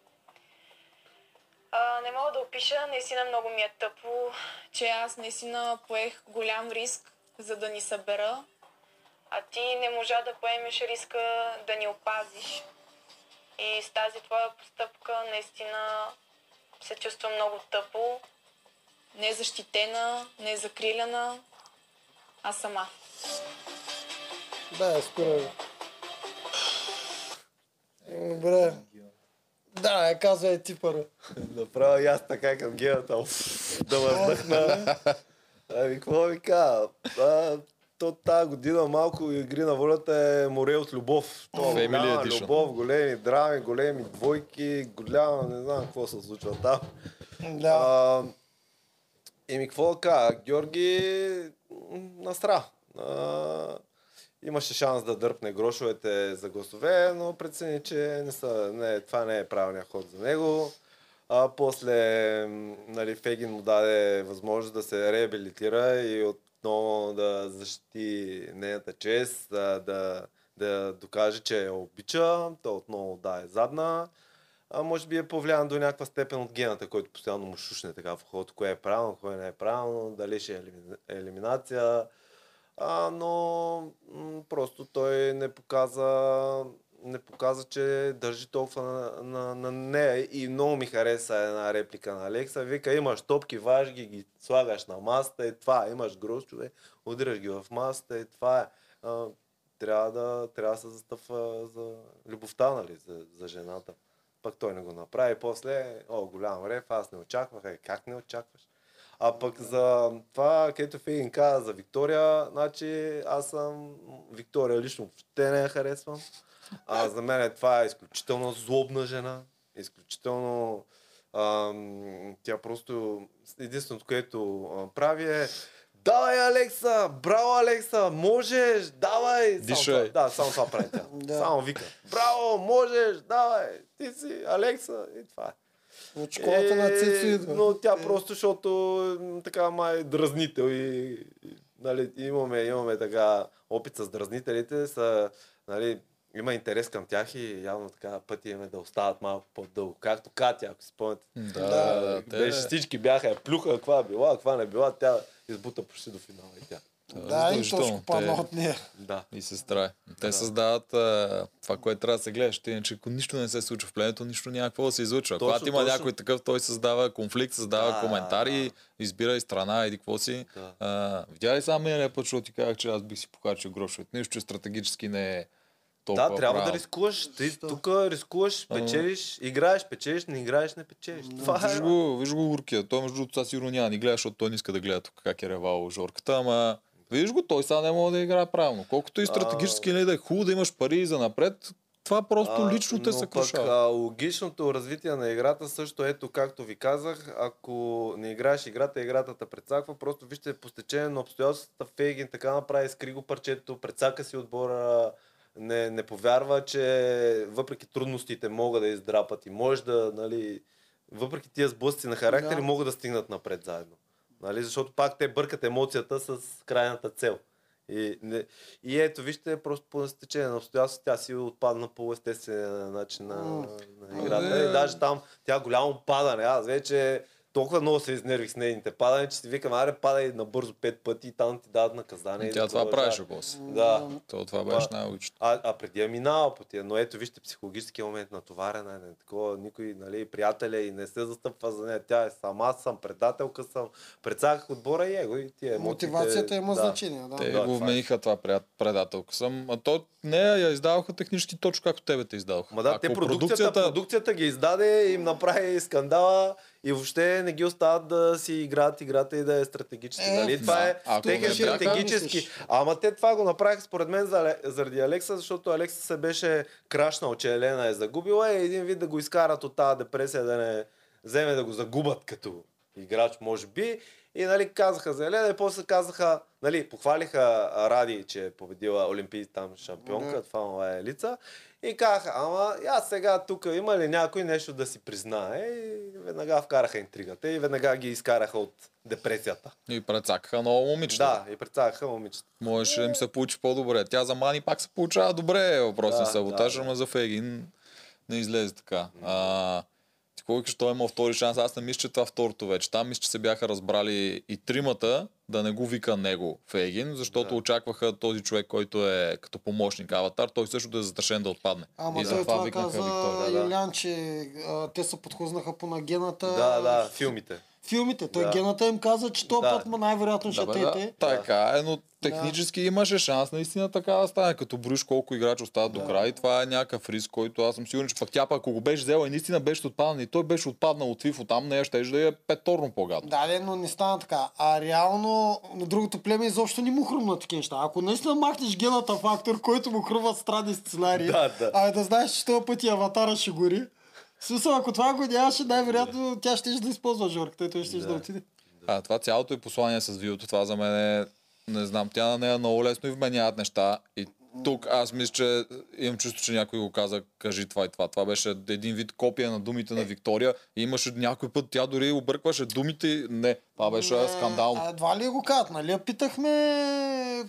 E: А, не мога да опиша, наистина много ми е тъпо, че аз наистина поех голям риск, за да ни събера, а ти не можа да поемеш риска да ни опазиш. И с тази твоя постъпка наистина се чувствам много тъпо, незащитена, незакрилена, а сама.
B: Да, спира. Добре. Да, е, казвай ти първо.
C: Направя и аз така към гената. Да въздъхна. Ами, какво ви кажа? То тази година малко игри на волята е море от любов. То
A: Family
C: голяма
A: Edition.
C: любов, големи драми, големи двойки, голяма, не знам какво се случва там.
B: Да.
C: А, еми, какво да кажа? Георги настра. А, имаше шанс да дърпне грошовете за гласове, но прецени, че не са, не, това не е правилният ход за него. А после нали, Фегин му даде възможност да се реабилитира и отново да защити нейната чест, да, да, да докаже, че я обича. Той отново да е задна. А може би е повлиян до някаква степен от гената, който постоянно му шушне така в ухото, кое е правилно, кое не е правилно, дали ще е елими- елиминация. А, но м- просто той не показа, не показа, че държи толкова на, на, на нея. И много ми хареса една реплика на Алекса. Вика, имаш топки, ваш ги, ги слагаш на масата и това. е. Имаш грозчове, удряш ги в масата и това е. А, трябва да, трябва да се застъпва за любовта, нали, за, за жената. Пък той не го направи. После, о, голям рев, аз не очаквах. Е, как не очакваш? А пък за това, където Фейгин каза за Виктория, значи аз съм Виктория лично въобще не я харесвам. А за мен това е изключително злобна жена. Изключително ам, тя просто единственото, което а, прави е Давай, Алекса! Браво, Алекса! Можеш! Давай! Само
A: Дишай.
C: това- Да, само това прави тя.
B: Да.
C: Само вика. Браво! Можеш! Давай! Ти си Алекса! И това е.
B: От школата на
C: Е,
B: идва.
C: Но тя
B: Е,
C: просто, защото така май е дразнител и, и нали, имаме, имаме така опит с дразнителите, са, нали, има интерес към тях и явно така пъти имаме да остават малко по-дълго. Както Катя, ако си спомняте.
A: Да,
B: Да,
A: да, те...
C: Беше всички бяха, я плюха, каква била, каква не била, тя избута почти до финала и тя.
B: Да, и точно падна от нея.
C: Да.
A: И сестра. Те създават а, това, което трябва да се гледаш. Те, иначе ако нищо не се случва в племето, нищо няма какво да се излучва.
C: Точно,
A: Когато има
C: точно.
A: някой такъв, той създава конфликт, създава
C: Да,
A: коментари,
C: да.
A: избира и страна, иди какво си.
C: Да.
A: А, видя ли само миналия път, защото ти казах, че аз бих си покачил грошовете. Нищо, че стратегически не е толкова
C: Да, трябва да
A: правилно.
C: рискуваш. Ти тук рискуваш, печелиш, играеш, печелиш, не играеш, не печелиш. Това е.
A: Виж го, виж го Уркия. Той между другото сега сигурно няма да ни гледа, защото той не иска да гледа тук как е ревал Жорката, ама виж го, той сега не може да играе правилно. Колкото и стратегически не да е хубаво да имаш пари за напред, това просто
C: А,
A: лично те
C: но
A: съкрушава.
C: Пък, а, логичното развитие на играта също ето, както ви казах, ако не играеш играта, играта те прецаква. Просто вижте, по стечение на обстоятелствата Фейгин така направи, скри го парчето, прецака си отбора, не, не повярва, че въпреки трудностите могат да издрапат и може да, нали, въпреки тия сблъсъци на характери,
B: Да.
C: могат да стигнат напред заедно. Нали? Защото пак те бъркат емоцията с крайната цел. И, не, и ето, вижте, просто по стечение на обстоятелствата, тя си отпадна по естествен начин на, на играта. И даже там тя голямо падане. Аз вече толкова много се изнервих с нейните падане, че си викам, аре, падай набързо пет пъти и там ти дадат наказание. и
A: Тя
C: да
A: това правеше после.
C: Да.
A: То, това беше най-логично.
C: А, а преди е минала по тия. Но ето, вижте, психологическия момент натоварена е, не, такова, никой, нали, приятеля и не се застъпва за нея. Тя е сама, аз съм предателка, съм, предсаках отбора и его и тия емоциите.
B: Мотивацията има
C: да.
B: значение. Да.
A: Те
C: Да,
A: го
C: е.
A: вмениха това прият- предателка съм. А то нея я издаваха технически точно както тебе те издаваха.
C: Ма да, те продукцията, продукцията ги издаде, им направи скандала и въобще не ги остават да си играят играта и да е стратегически.
B: Е,
C: нали? Това
A: да.
C: е
A: не бяха,
C: стратегически. Ама те това го направиха според мен за- заради Алекса, защото Алекса се беше крашнал, че Елена е загубила и един вид да го изкарат от тази депресия, да не вземе да го загубят като играч, може би. И нали, казаха за Елена и после казаха, нали, похвалиха а, Ради, че е победила Олимпий там шампионка,
B: Да.
C: това това е лица. И казаха, ама я сега тук има ли някой нещо да си признае? И веднага вкараха интригата и веднага ги изкараха от депресията.
A: И прецакаха много момичета.
C: Да, и представяха момичета.
A: Можеше да им се получи по-добре. Тя за Мани пак се получава добре. Въпросен
C: Да,
A: да, саботаж,
C: да, да.
A: ама за Фегин не излезе така. А, ти викаш, той има втори шанс. Аз не мисля, че това второто вече. Там мисля, че се бяха разбрали и тримата да не го вика него Фейгин, защото
C: Да.
A: очакваха този човек, който е като помощник аватар, той също да е застрашен да отпадне.
B: Ама
A: и
B: той това
A: викнаха
B: каза
A: Виктория.
C: да.
B: Юлян, че а, те се подхлъзнаха по нагената.
C: Да, да, филмите.
B: Филмите. Той
C: Да.
B: гената им каза, че този
C: Да.
B: път най-вероятно ще
A: Да, бе, да.
B: тете.
A: Така е, но технически имаше шанс наистина така да стане. Като броиш колко играчи остават до край, това е някакъв риск, който аз съм сигурен, че пък тя пък ако го беше взела и наистина беше отпаднал и той беше отпаднал от FIFA там, нея ще да е петорно по-гадно.
B: Да, де, но не стана така. А реално на другото племе изобщо не му хрумна такива неща. Ако наистина махнеш гената фактор, който му хрумват странни сценарии,
C: Да, да.
B: а да знаеш, че този път и аватара ще гори. В смисъл, ако това го нямаше, най-вероятно тя ще да използва жорката и той ще да. отиде.
A: А, това цялото и послание с видеото, това за мен е, не знам, тя на нея много лесно и вменяват неща. И тук аз мисля, че имам чувство, че някой го каза, кажи това и това. Това беше един вид копия на думите на Виктория. И имаше някой път, тя дори объркваше думите. Не, това беше
B: Не,
A: скандално.
B: А едва ли го казват, нали? Питахме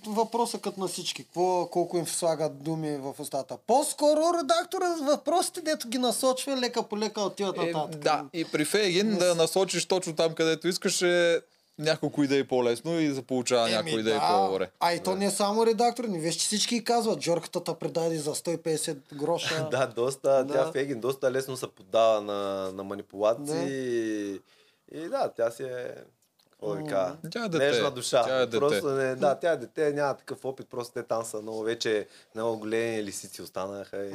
B: въпроса като на всички. Какво, колко им слагат думи в устата. По-скоро редактора въпросите, дето ги насочва, лека по лека отиват
A: Е,
B: нататък.
A: да, и при Фейгин да насочиш точно там, където искаш е няколко идеи по-лесно и да получава
B: Еми,
A: някои идеи
B: да.
A: по-добре.
B: А и то не е само редактор, не виж, че всички казват, Джорката предаде за 150 гроша.
C: Да, доста,
B: Да.
C: тя Фегин доста лесно се поддава на, на манипулации. И, и да, тя си е... Какво да ви кажа?
A: Тя е дете.
C: Нежна душа.
A: Тя е дете.
C: Просто не, да, тя е дете, няма такъв опит, просто те там са много вече много големи лисици останаха. И,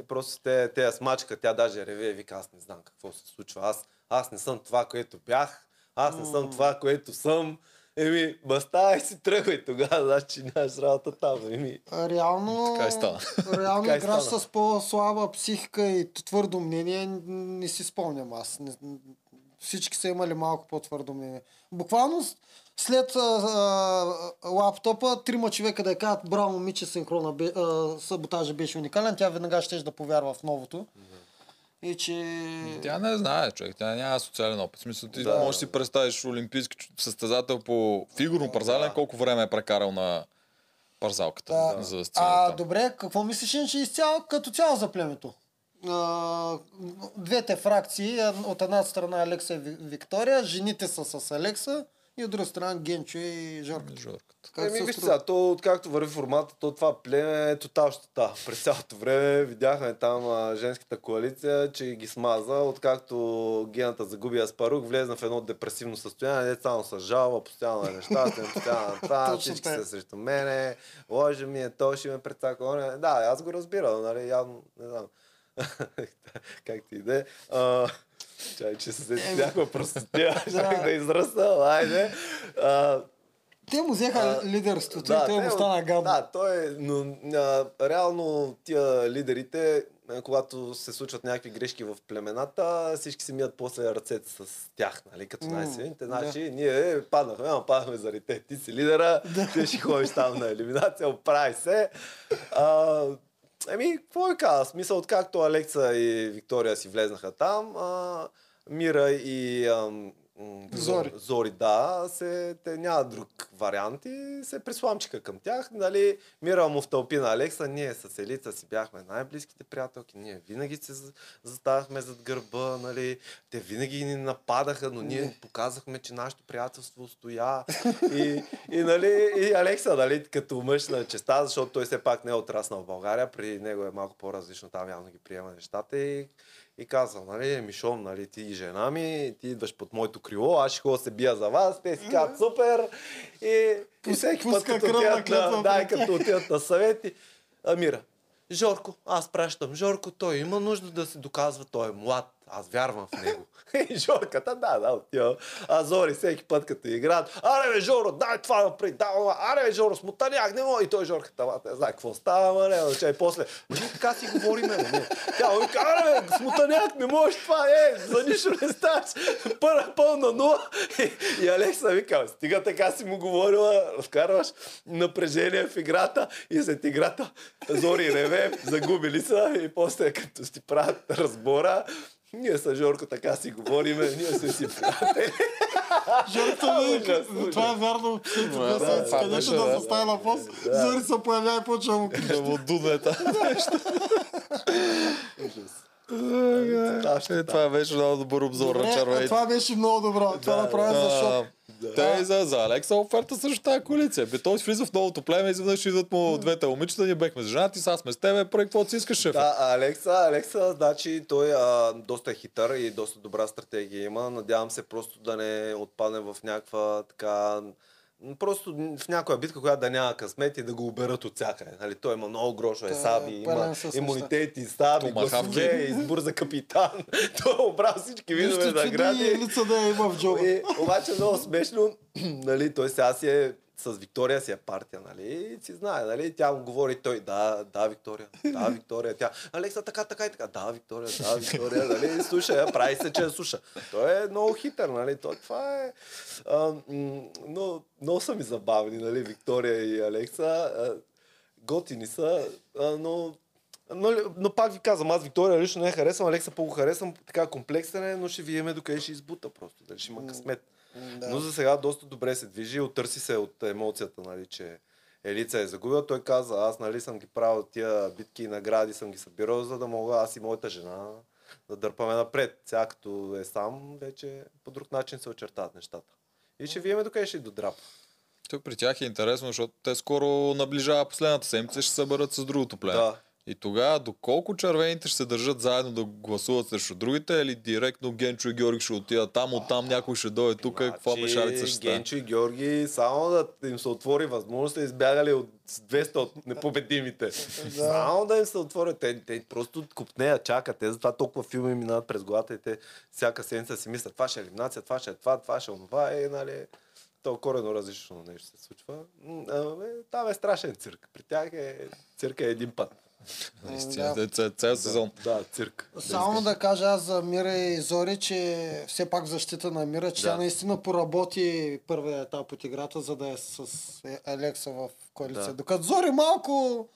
C: и просто те, те я смачка, тя даже реве вика, аз не знам какво се случва. Аз, аз не съм това, което бях. Аз не съм това, което съм. Еми, баста и си тръгвай тогава, значи нямаш работа там. Еми,
B: Реално,
A: Така и стана.
B: реално
C: Така
B: играч с по-слаба психика и твърдо мнение, не си спомням аз. Не, всички са имали малко по-твърдо мнение. Буквално след а, а, лаптопа, трима човека да кажат, браво момиче, синхрона, бе, а, саботажа беше уникален, тя веднага ще да повярва в новото. И че...
A: Тя не знае, човек. Тя няма социален опит. В смисъл, ти
C: Да.
A: можеш да си представиш олимпийски състезател по фигурно парзален, колко време е прекарал на парзалката
B: Да.
A: за
B: А,
A: сцената.
B: добре, какво мислиш, че изцяло, като цяло за племето? А, двете фракции, а, от една страна Алекса и Ви- Виктория, жените са с Алекса и от друга страна Генчо и Жорка.
A: Жорката.
B: Как
C: Еми,
B: се
C: виж
B: струва?
C: сега, то откакто върви формата, то това племе е тотал щета. През цялото време видяхме там а, женската коалиция, че ги смаза. Откакто гената загуби Аспарук, влезна в едно депресивно състояние, не само с жалва, постоянно е нещастен, постоянно е това, всички са срещу мене, лъжа ми е, то ще ме прецака. оня. Да, аз го разбирам, нали, явно, не знам. как ти иде? Чай, че се сети някаква простотия, щях да изръсна, айде. А,
B: Те му взеха
C: А,
B: лидерството и той му стана гадно.
C: Да, той е, но а, реално тия лидерите, когато се случват някакви грешки в племената, всички си мият после ръцете с тях, нали, като най-силните.
B: да.
C: Значи, ние паднахме, ама паднахме заради те. Ти си лидера, ти ще ходиш там на елиминация, оправи се. А, Еми, какво ви кажа? Смисъл, откакто Алекса и Виктория си влезнаха там, а, Мира и ам,
B: Зори.
C: Зори, да, се, те няма друг вариант и се присламчиха към тях. Нали, Мира му втълпи на Алекса, ние с Елица си бяхме най-близките приятелки, ние винаги се за- заставахме зад гърба, нали, те винаги ни нападаха, но ние показахме, че нашето приятелство стоя. И, и, нали, и Алекса, нали, като мъж на честа, защото той все пак не е отраснал в България, при него е малко по-различно, там явно ги приема нещата и и казвам, нали, Мишон, нали, ти и жена ми, ти идваш под моето крило, аз ще ходя да се бия за вас, те си казват супер. И, и
B: Пус-
C: всеки път, като отидат, на, да, като отидат на съвети, Амира, Жорко, аз пращам Жорко, той има нужда да се доказва, той е млад. Аз вярвам в него. Жорката, да, да, отива. А Зори всеки път като играят, аре бе, Жоро, дай това напред, дай аре бе, Жоро, смутаняк, не мога. И той Жорката, ама, не знае какво става, ама не, че и после. Ние така си говориме, не. Тя му вика, аре бе, смутаняк, не можеш това, е, за нищо не ставаш. Първа пълна нула. И, и Алекса вика, стига така си му говорила, вкарваш напрежение в играта и след играта Зори реве, загубили са и после като си правят разбора, ние с Жорко така си говориме, ние сме си приятели. Ужас, ужас.
B: това е вярно, последните
A: Да, това
B: където да застане на пост. Зори се появява и почва му крещи.
A: Да му дуне тази нещо. Е, това беше много добър обзор на
B: Добре,
A: червеите.
B: това беше много добро. Това направи за шок.
A: Те и за, за Алекса оферта също тази коалиция. Бе, той влиза в новото племе и изведнъж идват му двете момичета, ние бехме женати, сега сме с тебе, прави каквото си искаш, шеф.
C: Да, Алекса, Алекса, значи той а, доста е хитър и доста добра стратегия има. Надявам се просто да не отпадне в някаква така Просто в някоя битка, която да няма късмет и да го оберат от всякъде. Нали? Той има много грошове,
B: Той е
C: саби, има имунитети, саби, гласове, избор за капитан. Той е обрал всички видове награди.
B: лица да я има в джоба.
C: И, обаче много смешно, нали, той сега си е с Виктория си е партия, нали, си знае, нали, тя му говори той, да, да, Виктория, да, Виктория, тя, Алекса, така, така и така, да, Виктория, да, Виктория, нали, слуша я, прави се, че я слуша. Той е много хитър, нали, той това е, а, но, много са ми забавни, нали, Виктория и Алекса, готини са, а, но но, но пак ви казвам, аз Виктория лично не харесвам, Алекса по-го харесвам, така комплексен е, но ще видиме докъде ще избута просто, дали ще има късмет.
B: Да.
C: Но за сега доста добре се движи, оттърси се от емоцията, нали, че Елица е загубил. Той каза, аз нали съм ги правил тия битки и награди, съм ги събирал, за да мога аз и моята жена да дърпаме напред. Сега като е сам, вече по друг начин се очертават нещата. И ще видим докъде ще додрапа.
A: Тук при тях е интересно, защото те скоро наближава последната седмица, ще се съберат с другото племе.
C: Да.
A: И тогава, доколко червените ще се държат заедно да гласуват срещу другите, или директно Генчо и Георги ще отидат там, оттам някой ще дойде тук, какво
C: Значи,
A: мешалица ще стане?
C: Генчо и Георги, само да им се отвори възможност, са избягали от с 200 от непобедимите. Само да им се отворят. Те, те просто купнея, чакат. Те затова толкова филми минават през главата и те всяка седмица си мислят, това ще е елиминация, това ще е това, това ще е онова. И, нали, то корено различно нещо се случва. Там е страшен цирк. При тях е цирка е един път.
A: Наистина,
B: Да.
A: цял, цял сезон.
C: Да, цирк.
B: Само да кажа аз за Мира и Зори, че все пак защита на Мира, че
C: Да.
B: тя наистина поработи първия етап от играта, за да е с е- Алекса в коалиция.
C: Да.
B: Докато Зори малко,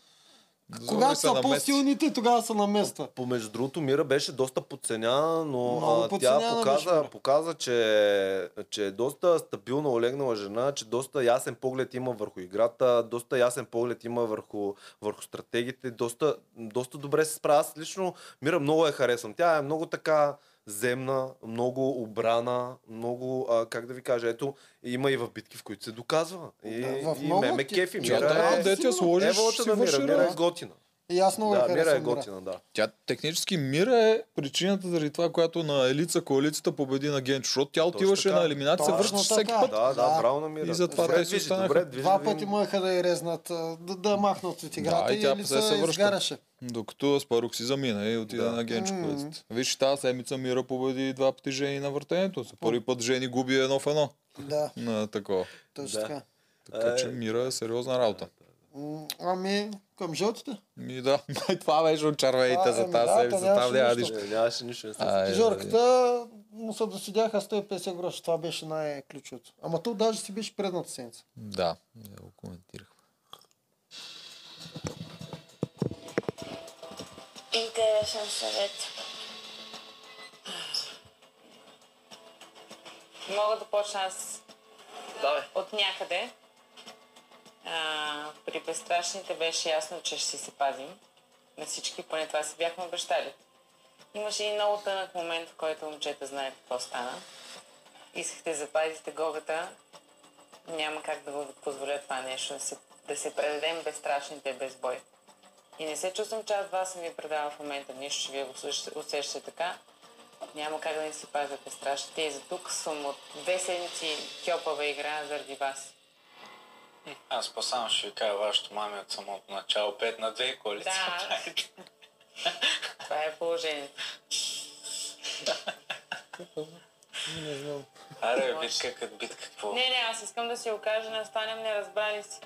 B: когато
A: се
B: са по-силните, тогава се намества.
C: Помежду другото, Мира беше доста подценяна, но а, тя
B: беше
C: показа,
B: Мира.
C: показа че, че е доста стабилно олегнала жена, че доста ясен поглед има върху играта, доста ясен поглед има върху, върху стратегиите, доста, доста добре се справя. Аз лично Мира много я харесвам. Тя е много така земна, много обрана, много, а, как да ви кажа, ето, има и в битки, в които се доказва. И,
B: Да, в
C: и
B: много
C: ме ме
B: ти-
C: кефи. Мира
A: да,
C: е...
A: де ти я сложиш,
C: Еволата
A: си
C: на Мира, Мира е готина.
B: И аз много
C: Да, Мира е
B: харесвам Мира.
C: готина, да.
A: Тя технически Мира е причината заради това, която на Елица коалицията победи на Генчо, защото тя отиваше на елиминация,
B: Точно
A: връщаше всеки път.
C: Да, да,
B: Да.
C: браво на Мира.
A: И затова те си останаха.
B: Два
C: да
B: пъти еха да я резнат, а, да, да махнат от играта
A: Да, и
B: и
A: тя
B: Елица
A: се връща.
B: изгаряше.
A: Докато Спарук си замина и отиде
C: Да.
A: на Генчо коалицията. Виж, тази седмица Мира победи два пъти жени на въртенето. За първи път жени губи едно в едно
B: Да,
A: на такова.
B: точно
C: Да.
B: така.
A: Така че
C: Е.
A: Мира е сериозна работа.
B: М, Ами, към жълтите.
A: Ми да, това беше от червеите
B: А,
A: за
B: ами
A: тази
B: да,
A: седмица.
B: нямаше
A: Там няма
B: нищо.
C: нямаше нищо. Не се
A: А, е,
B: Жорката му се досидяха 150 гроша. Това беше най-ключовото. Ама то даже си беше предната седмица.
A: Да, не го коментирах.
E: Интересен съвет. Мога да почна аз
C: Давай.
E: от някъде. При безстрашните беше ясно, че ще си се пазим. На всички, поне това си бяхме обещали. Имаше и много тънък момент, в който момчета знаят какво стана. Искахте да запазите гогата. Няма как да го позволя това нещо, да се, да се предадем безстрашните без бой. И не се чувствам, че аз вас съм ви предава в момента нищо, че вие го усещате- така. Няма как да не си пазите страшните. И за тук съм от две седмици кьопава игра заради вас.
D: Аз по-само ще ви кажа вашето маме от самото начало. 5 на 2 коалиция.
E: Да. Това е положението.
B: Не знам.
F: Аре, битка като битка, какво?
G: Не, не, аз искам да си го кажа, не останем неразбрали си.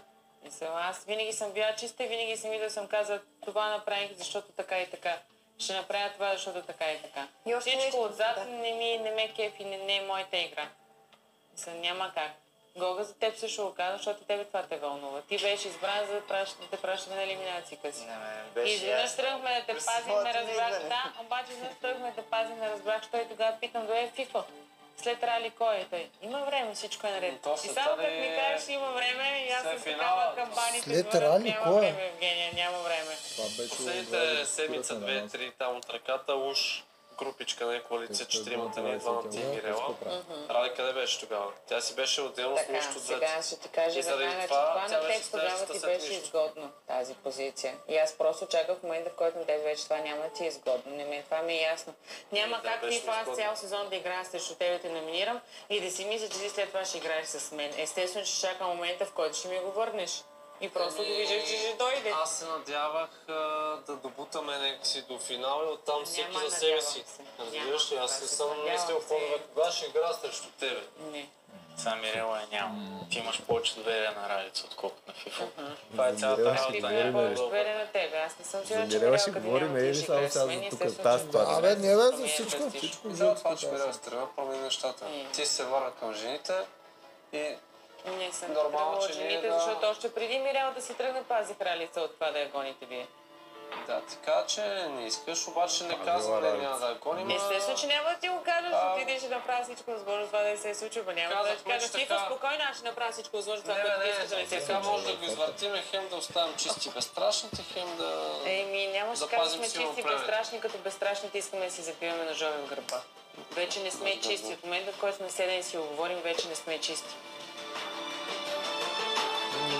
G: Мисъл, аз винаги съм била чиста и винаги съм да съм казала, това направих, защото така и така. Ще направя това, защото така и така.
E: И
G: Всичко
E: нещо,
G: отзад
E: да.
G: не, ми, не ме кефи, не, не е моята игра. Мисъл, няма как. Гога за теб също го казва, защото тебе това те вълнува. Ти беше избран за да, пращ, да те пращаме на елиминацията си.
F: Не,
G: И изведнъж тръгнахме да те пазим, не разбрах. Да, обаче изведнъж тръгнахме да пазим, не разбрах, що и тогава питам, до е FIFA. След рали кой е той? Има време, всичко е наред.
F: То
G: И само като ми
F: е-
G: кажеш, има време, и аз съм такава камбаните.
B: След рали,
G: няма
B: кой е?
G: време, Евгения, няма време.
A: Това беше
H: Последните седмица, две, три там от ръката, уж групичка на коалиция, четиримата ни, двамата и Мирела. Ради къде беше тогава? Тя си беше отделно с
G: Така,
H: нещо
G: сега ще ти кажа
H: И заради
G: веднага, че
H: това
G: това на теб тогава ти беше
H: нищо.
G: изгодно, тази позиция. И аз просто чаках в момента, в който на теб вече това няма ти е изгодно. Не ми, това ми е ясно. Няма
H: Да,
G: как ти това аз цял сезон да играя срещу тебе, те номинирам и да си мисля, че ти след това ще играеш с мен. Естествено, че чакам момента, в който ще ми го върнеш. И просто го виждах, че ще дойде.
H: Аз се надявах а, да добутаме някакси до финал и оттам всеки
G: Няма,
H: за себе си.
G: се.
H: Разбираш ли? Аз
G: да
H: не
G: се
H: съм мислил по-добре кога ще игра срещу тебе.
G: Не.
F: Това Мирела е няма. Ти имаш повече доверие на Ралица, отколкото на FIFA. Това е цялата
C: Мирела
F: работа.
G: Ти
C: бе.
G: повече доверие на тебе. Аз не съм сигурна, че
C: Мирела ще говорим,
G: няма
C: е
G: ти
C: ли
G: ще
C: само сега за тук,
G: естествено,
C: тази ситуация?
B: Абе, не бе, за
G: е
B: всичко, жълто
H: за това, че
B: така.
H: Мирел се тръгва, промени нещата.
G: Е.
H: Ти се върна към жените и
G: Не съм
H: Нормално, че ние
G: жените,
H: да-
G: защото още преди Мирел да си тръгне пазих ралица от това да я гоните вие.
H: да, така че не искаш, обаче не казвам, не,
C: Ралица.
H: няма да я гоним.
G: Естествено, че няма да ти го кажа,
H: А,
G: защото ти ще направя всичко възможно това да не се е случило. Ма няма да ти кажа,
H: че
G: Фифа,
H: така-
G: спокойно, аз ще направя всичко възможно това,
H: Не,
G: което ти
H: не,
G: искаш да не се
H: не,
G: е
H: така
G: случило.
H: може да го извъртиме, хем да оставим чисти безстрашните, хем да...
G: Еми, няма ще
H: Запазим
G: кажем
H: силно
G: чисти, безстрашни, като безстрашните искаме да си забиваме ножове в гърба. Вече не сме чисти. От момента, в който сме седени и си го говорим, вече не сме чисти.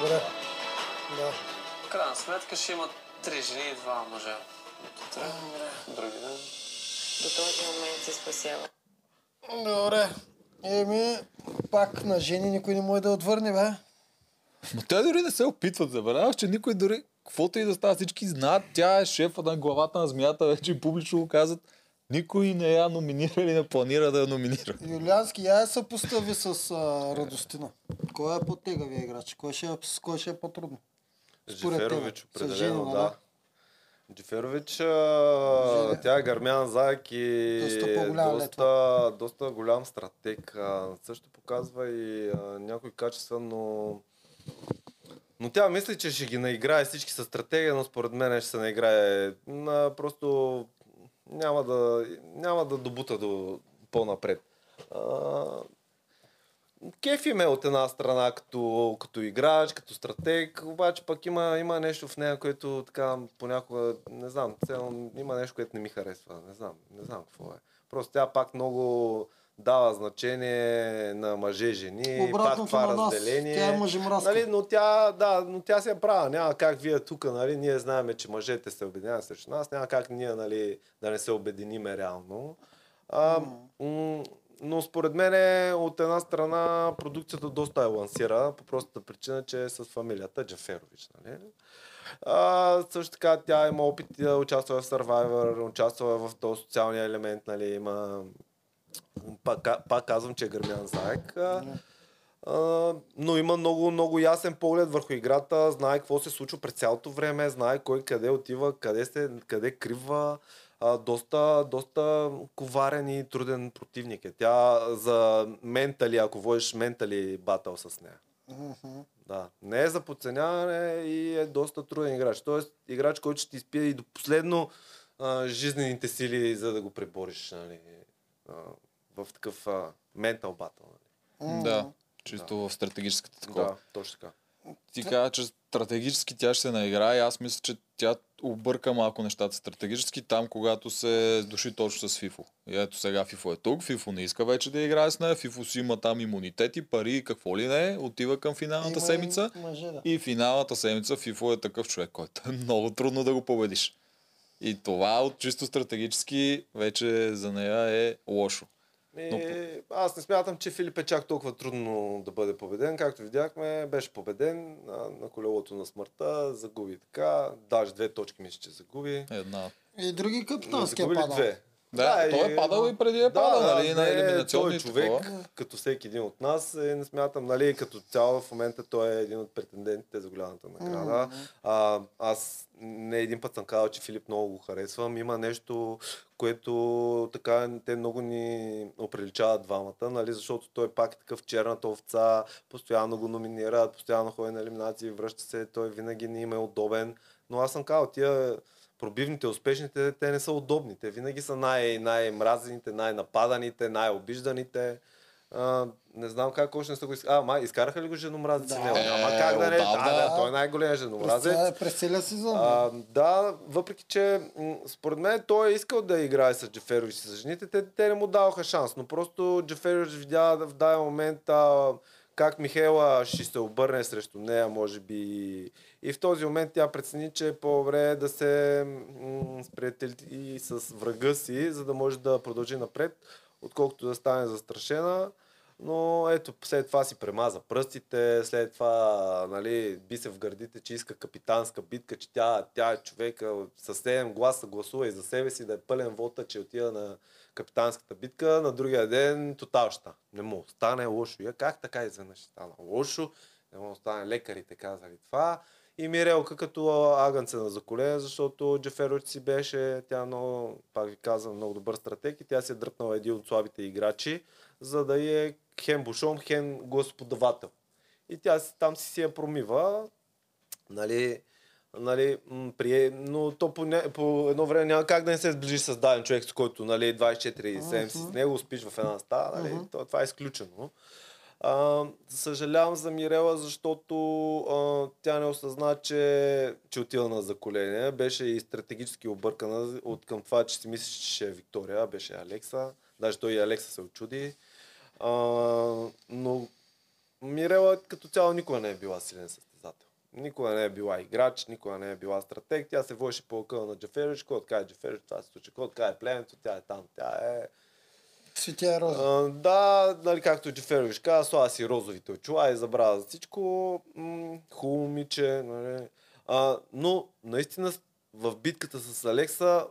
B: Добре. Да.
H: В крайна сметка ще има три жени и два мъжа. Други, да?
G: До този момент се спасява.
B: Добре. Еми, пак на жени никой не може да отвърне, бе.
A: Но те дори не се опитват. Забеляваш, че никой дори, каквото и да става, всички знаят, тя е шефа на главата на змията, вече публично го казват. Никой не я номинира или не планира да я номинира.
B: Юлиански, я се съпостави с а, Радостина. Кой е по-тегавия играч? Кой ще, е- с кой ще е по-трудно?
C: Джиферович, определено,
B: Женина,
C: да.
B: да.
C: Джиферович, а, тя е гърмян заек и
B: Доста
C: е доста, доста голям стратег. А, също показва и а, някои качества, но... Но тя мисли, че ще ги наиграе всички с стратегия, но според мен ще се наиграе. На, просто няма да, няма да добута до по-напред. А, Кефи ме от една страна като, като играч, като стратег, обаче пък има, има нещо в нея, което така понякога, не знам, цяло, има нещо, което не ми харесва. Не знам, не знам какво е. Просто тя пак много дава значение на мъже, жени, пак
B: Обратното
C: това
B: на нас.
C: разделение.
B: Тя е мъжемразка.
C: Нали, но тя, да, но тя си е права. Няма как вие тук, нали, ние знаем, че мъжете се обединяват срещу нас. Няма как ние, нали, да не се обединиме реално. А, м- но според мен от една страна продукцията доста е лансира, по простата причина, че е с фамилията Джаферович. Нали? А, също така тя има опит да участва в Survivor, участва в този социалния елемент, нали, има пак, пак казвам, че е гърмян заек. А, но има много, много ясен поглед върху играта, знае какво се случва през цялото време, знае кой къде отива, къде, се, къде кривва. А, доста, доста коварен и труден противник е. Тя за ментали, ако водиш ментали батъл с нея. Да. Не е за подценяване и е доста труден играч. Тоест, играч, който ще ти изпие и до последно а, жизнените сили, за да го пребориш нали, а, в такъв а, ментал батъл. Нали.
A: Да, чисто в стратегическата такова.
C: Да, точно така.
A: Ти каза, че стратегически тя ще се наиграе. Аз мисля, че тя обърка малко нещата стратегически там, когато се души точно с Фифо. И ето сега Фифо е тук, Фифо не иска вече да играе с нея, Фифо си има там имунитети, пари и какво ли не, отива към финалната
B: Има и
A: седмица.
B: Мъже, да.
A: И финалната седмица Фифо е такъв човек, който е много трудно да го победиш. И това от чисто стратегически вече за нея е лошо.
C: И, аз не смятам, че Филип е чак толкова трудно да бъде победен. Както видяхме, беше победен на, на колелото на смъртта, загуби така, даже две точки мисля, че загуби.
A: Една.
B: И други капитански е падал.
C: две?
A: Да, той е
C: и-
A: падал и преди е падал, нали, на
C: не,
A: елиминационни
C: той е
A: и
C: човек,
A: такова.
C: като всеки един от нас, е, не смятам, нали, като цяло в момента той е един от претендентите за голямата награда. А, аз не един път съм казал, че Филип много го харесвам. Има нещо, което така те много ни оприличават двамата, нали, защото той пак е такъв черната овца, постоянно го номинират, постоянно ходи на елиминации, връща се, той винаги ни им е удобен. Но аз съм казал, тия пробивните, успешните, те не са удобни. Те винаги са най- най-мразените, най-нападаните, най-обижданите. А, не знам как още не са го изкарали. А, ма, изкараха ли го женомразец?
B: Да.
C: Не, няма
A: Е,
C: как да не. Да,
A: отдавна.
C: да, той е най-големият
B: През,
C: женомразец.
B: ця- през целия сезон.
C: А, да, въпреки че м, според мен той е искал да играе с Джеферович с жените, те, те не му даваха шанс, но просто Джеферович видя в даден момент а, как Михела ще се обърне срещу нея, може би. И, в този момент тя прецени, че е по-добре да се м, сприятели с врага си, за да може да продължи напред, отколкото да стане застрашена. Но ето, след това си премаза пръстите, след това нали, би се в гърдите, че иска капитанска битка, че тя, тя е човека със 7 гласа гласува и за себе си да е пълен вота, че отида на капитанската битка. На другия ден тотал ща. Не му стане лошо. Я как така изведнъж стана лошо? Не му стане лекарите казали това. И Мирелка като агънце на заколе, защото Джеферович си беше, тя много, пак ви казвам, много добър стратег и тя се е дръпнала един от слабите играчи, за да е хем бушон, хем господавател. И тя там си си я промива, нали, нали, прие, но то по, по едно време няма как да не се сближи с даден човек, с който нали, 24-7 си с него спиш в една стая, нали, то, това е изключено. А, съжалявам за Мирела, защото а, тя не осъзна, че, че отива на заколение. Беше и стратегически объркана от към това, че си мислеше, че ще е Виктория, беше Алекса. Даже той и Алекса се очуди. А, но Мирела като цяло никога не е била силен състезател. Никога не е била играч, никога не е била стратег. Тя се водеше по къла на Джеферич. Кой откаже Джеферич, това се случи. Кой откаже племето, тя е там. Тя е...
B: Светия роза.
C: А, да, нали, както Джеферович каза, слага си розовите очила и забравя за всичко. М- хубаво момиче. Нали. А, но наистина в битката с Алекса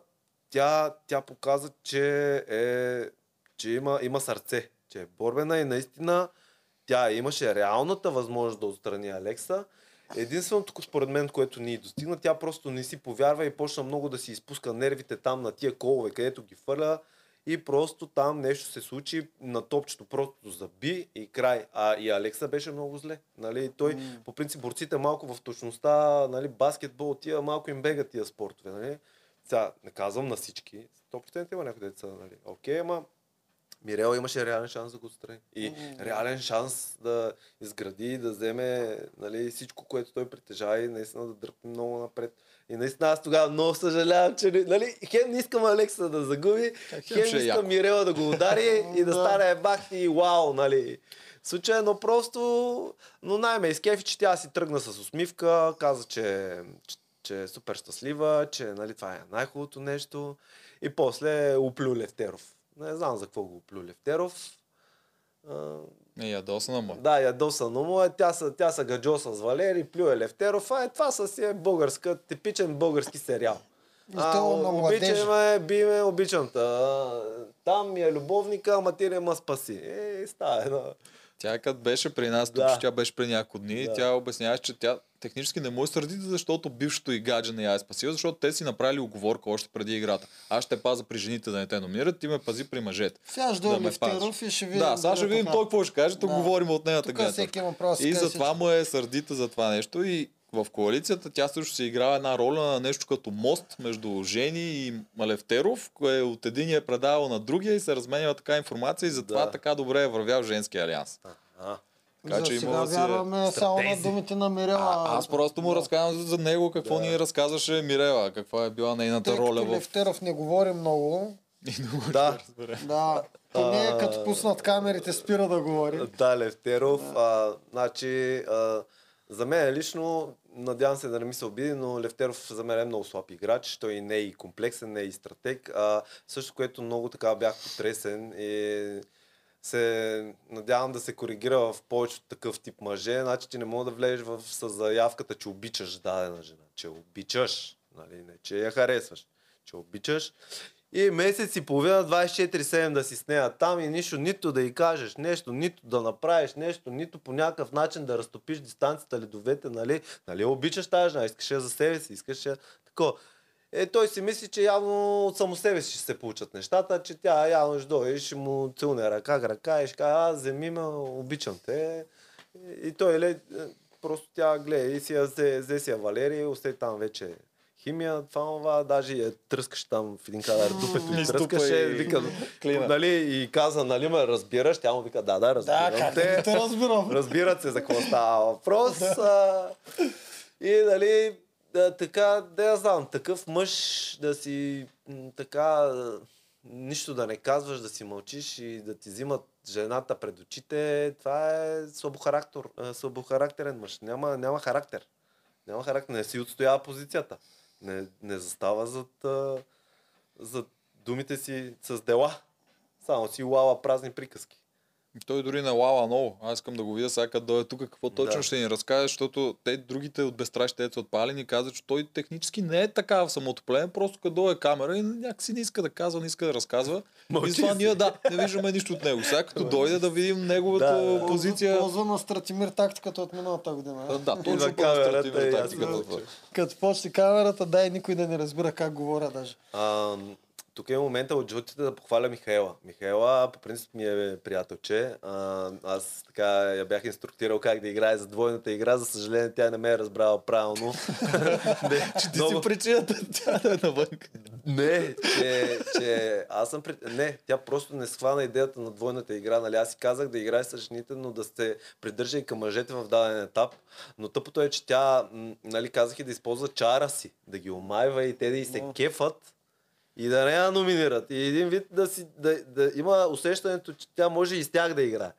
C: тя, тя показа, че, е, че има, има сърце, че е борбена и наистина тя имаше реалната възможност да отстрани Алекса. Единственото, според мен, което ни достигна, тя просто не си повярва и почна много да си изпуска нервите там на тия колове, където ги фърля и просто там нещо се случи на топчето, просто заби и край. А и Алекса беше много зле. Нали? Той, по принцип, борците малко в точността, нали, баскетбол, тия малко им бегат тия спортове. Нали? Сега, не казвам на всички, 100% има някои деца, нали? Окей, ама Мирела имаше реален шанс да го отстрани. И реален шанс да изгради, да вземе нали, всичко, което той притежава и наистина да дръпне много напред. И наистина аз тогава много съжалявам, че нали, хем не искам Алекса да загуби,
A: хем
C: хем
A: е
C: искам
A: яко.
C: Мирела да го удари и да стане бах и вау, нали. Случай, но просто, но най-ме изкефи, че тя си тръгна с усмивка, каза, че, че, че е супер щастлива, че нали, това е най-хубавото нещо. И после оплю Левтеров. Не знам за какво го оплю Левтеров. А,
A: Не, ядосана му. е.
C: да, ядосано му е. Тя са, тя са гаджоса с Валери, плюе Левтеров. А е, това са си е българска, типичен български сериал.
B: И то на младежи.
C: обичай ме, би ме, обичам та. А, Там ми е любовника, ама ти не ма спаси. Е, става едно.
A: Тя като беше при нас, тук
C: Да.
A: тя беше при няколко дни,
C: да.
A: тя обясняваше, че тя технически не му е сърдита, защото бившото и гадже не я е спасила, защото те си направили оговорка още преди играта. Аз ще паза при жените да не те номинират, ти ме пази при мъжете.
B: Сега ще
A: да
B: дойде
A: пазиш.
B: и ще видим.
A: Да, сега ще видим той какво ще каже, тук
B: Да.
A: говорим от нейната
B: Тук
A: гледна
B: си
A: И затова му е сърдита за това нещо и в коалицията тя също се играва една роля на нещо като мост между Жени и Малевтеров, кое от един е предавал на другия и се разменява така информация и затова
C: Да.
A: така добре е вървял женския алианс.
C: А,
A: Така
B: За
A: че
B: сега
A: има да си...
B: вярваме само на думите на Мирела.
A: А, аз просто му разказвам за, него какво
C: Да.
A: ни разказваше Мирела, каква е била нейната
B: Тъй
A: роля
B: като
A: в...
B: Левтеров не говори много,
A: И много
C: Да.
B: да, поне като пуснат камерите спира да говори.
C: Да, Левтеров. А, значи, а, за мен лично, надявам се да не ми се обиди, но Левтеров за мен е много слаб играч. Той не е и комплексен, не е и стратег. А, също, което много така бях потресен и се надявам да се коригира в повече такъв тип мъже. Значи ти не мога да влезеш в, с заявката, че обичаш дадена жена. Че обичаш. Нали? Не, че я харесваш. Че обичаш. И месец и половина, 24-7 да си с нея там и нищо, нито да й кажеш нещо, нито да направиш нещо, нито по някакъв начин да разтопиш дистанцията, ледовете, нали? Нали обичаш тази жена, искаш я за себе си, искаш я такова. Е, той си мисли, че явно от само себе си ще се получат нещата, че тя явно ще дойде ще му целуне ръка, ръка и ще каже, а, вземи ме, обичам те. И, той, ле, просто тя гледа и си я взе, взе си я Валерия, остави там вече химия, това, това, даже я тръскаш там в един кадър, дупето и тръскаше,
A: и
C: вика, нали, и каза, нали ме разбираш, тя му вика, да, да, разбирам
B: Да, как
C: те.
B: те разбирам.
C: Разбират се за какво става въпрос. а, и нали, да, така, да я знам, такъв мъж да си така, нищо да не казваш, да си мълчиш и да ти взимат жената пред очите, това е слабохарактер, а, слабохарактерен мъж. Няма, няма характер. Няма характер, не си отстоява позицията. Не, не застава зад, зад думите си с дела. Само си лава празни приказки.
A: Той дори не лава много. Аз искам да го видя сега като дойде тук, какво точно
C: Да.
A: ще ни разкаже, защото те другите от безстрашните деца отпали ни казват, че той технически не е така в самото племе, просто като дойде камера и някакси не иска да казва, не иска да разказва.
C: Мълчи
A: и това ние да, не виждаме нищо от него. Сега като дойде да видим неговата
C: Да,
A: позиция.
B: Ползва на Стратимир тактиката от миналата година.
A: Да, Да, точно административна
C: и аз
A: тактиката.
B: Като почне камерата, дай никой да не разбира как говоря даже.
C: А, тук е момента от жълтите да похваля Михаела. Михаела по принцип ми е приятелче. А, аз така я бях инструктирал как да играе за двойната игра. За съжаление тя не ме е разбрала правилно. не,
A: Ти си причината тя да е навън.
C: не, че, че аз съм... При... Не, тя просто не схвана идеята на двойната игра. Нали? Аз си казах да играе с жените, но да се придържа и към мъжете в даден етап. Но тъпото е, че тя, нали, казах и да използва чара си, да ги омайва и те да и се кефат и да не я номинират. И един вид да, си, да, да има усещането, че тя може и с тях да играе.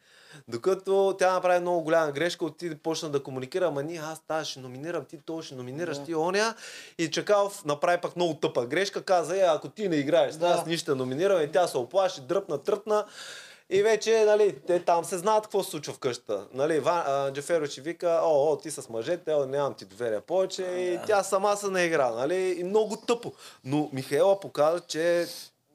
C: Докато тя направи много голяма грешка, отиде почна да комуникира, ама ние аз тази ще номинирам, ти то ще номинираш, ти оня. И Чакалов направи пък много тъпа грешка, каза, е, ако ти не играеш, да. аз ние ще номинирам и тя се оплаши, дръпна, тръпна. И вече, нали, те там се знаят какво се случва в къщата. Нали, Ван, а, ще вика, о, о, ти с мъжете, о, нямам ти доверие повече. И тя сама се не игра, нали, и много тъпо. Но Михаела показа, че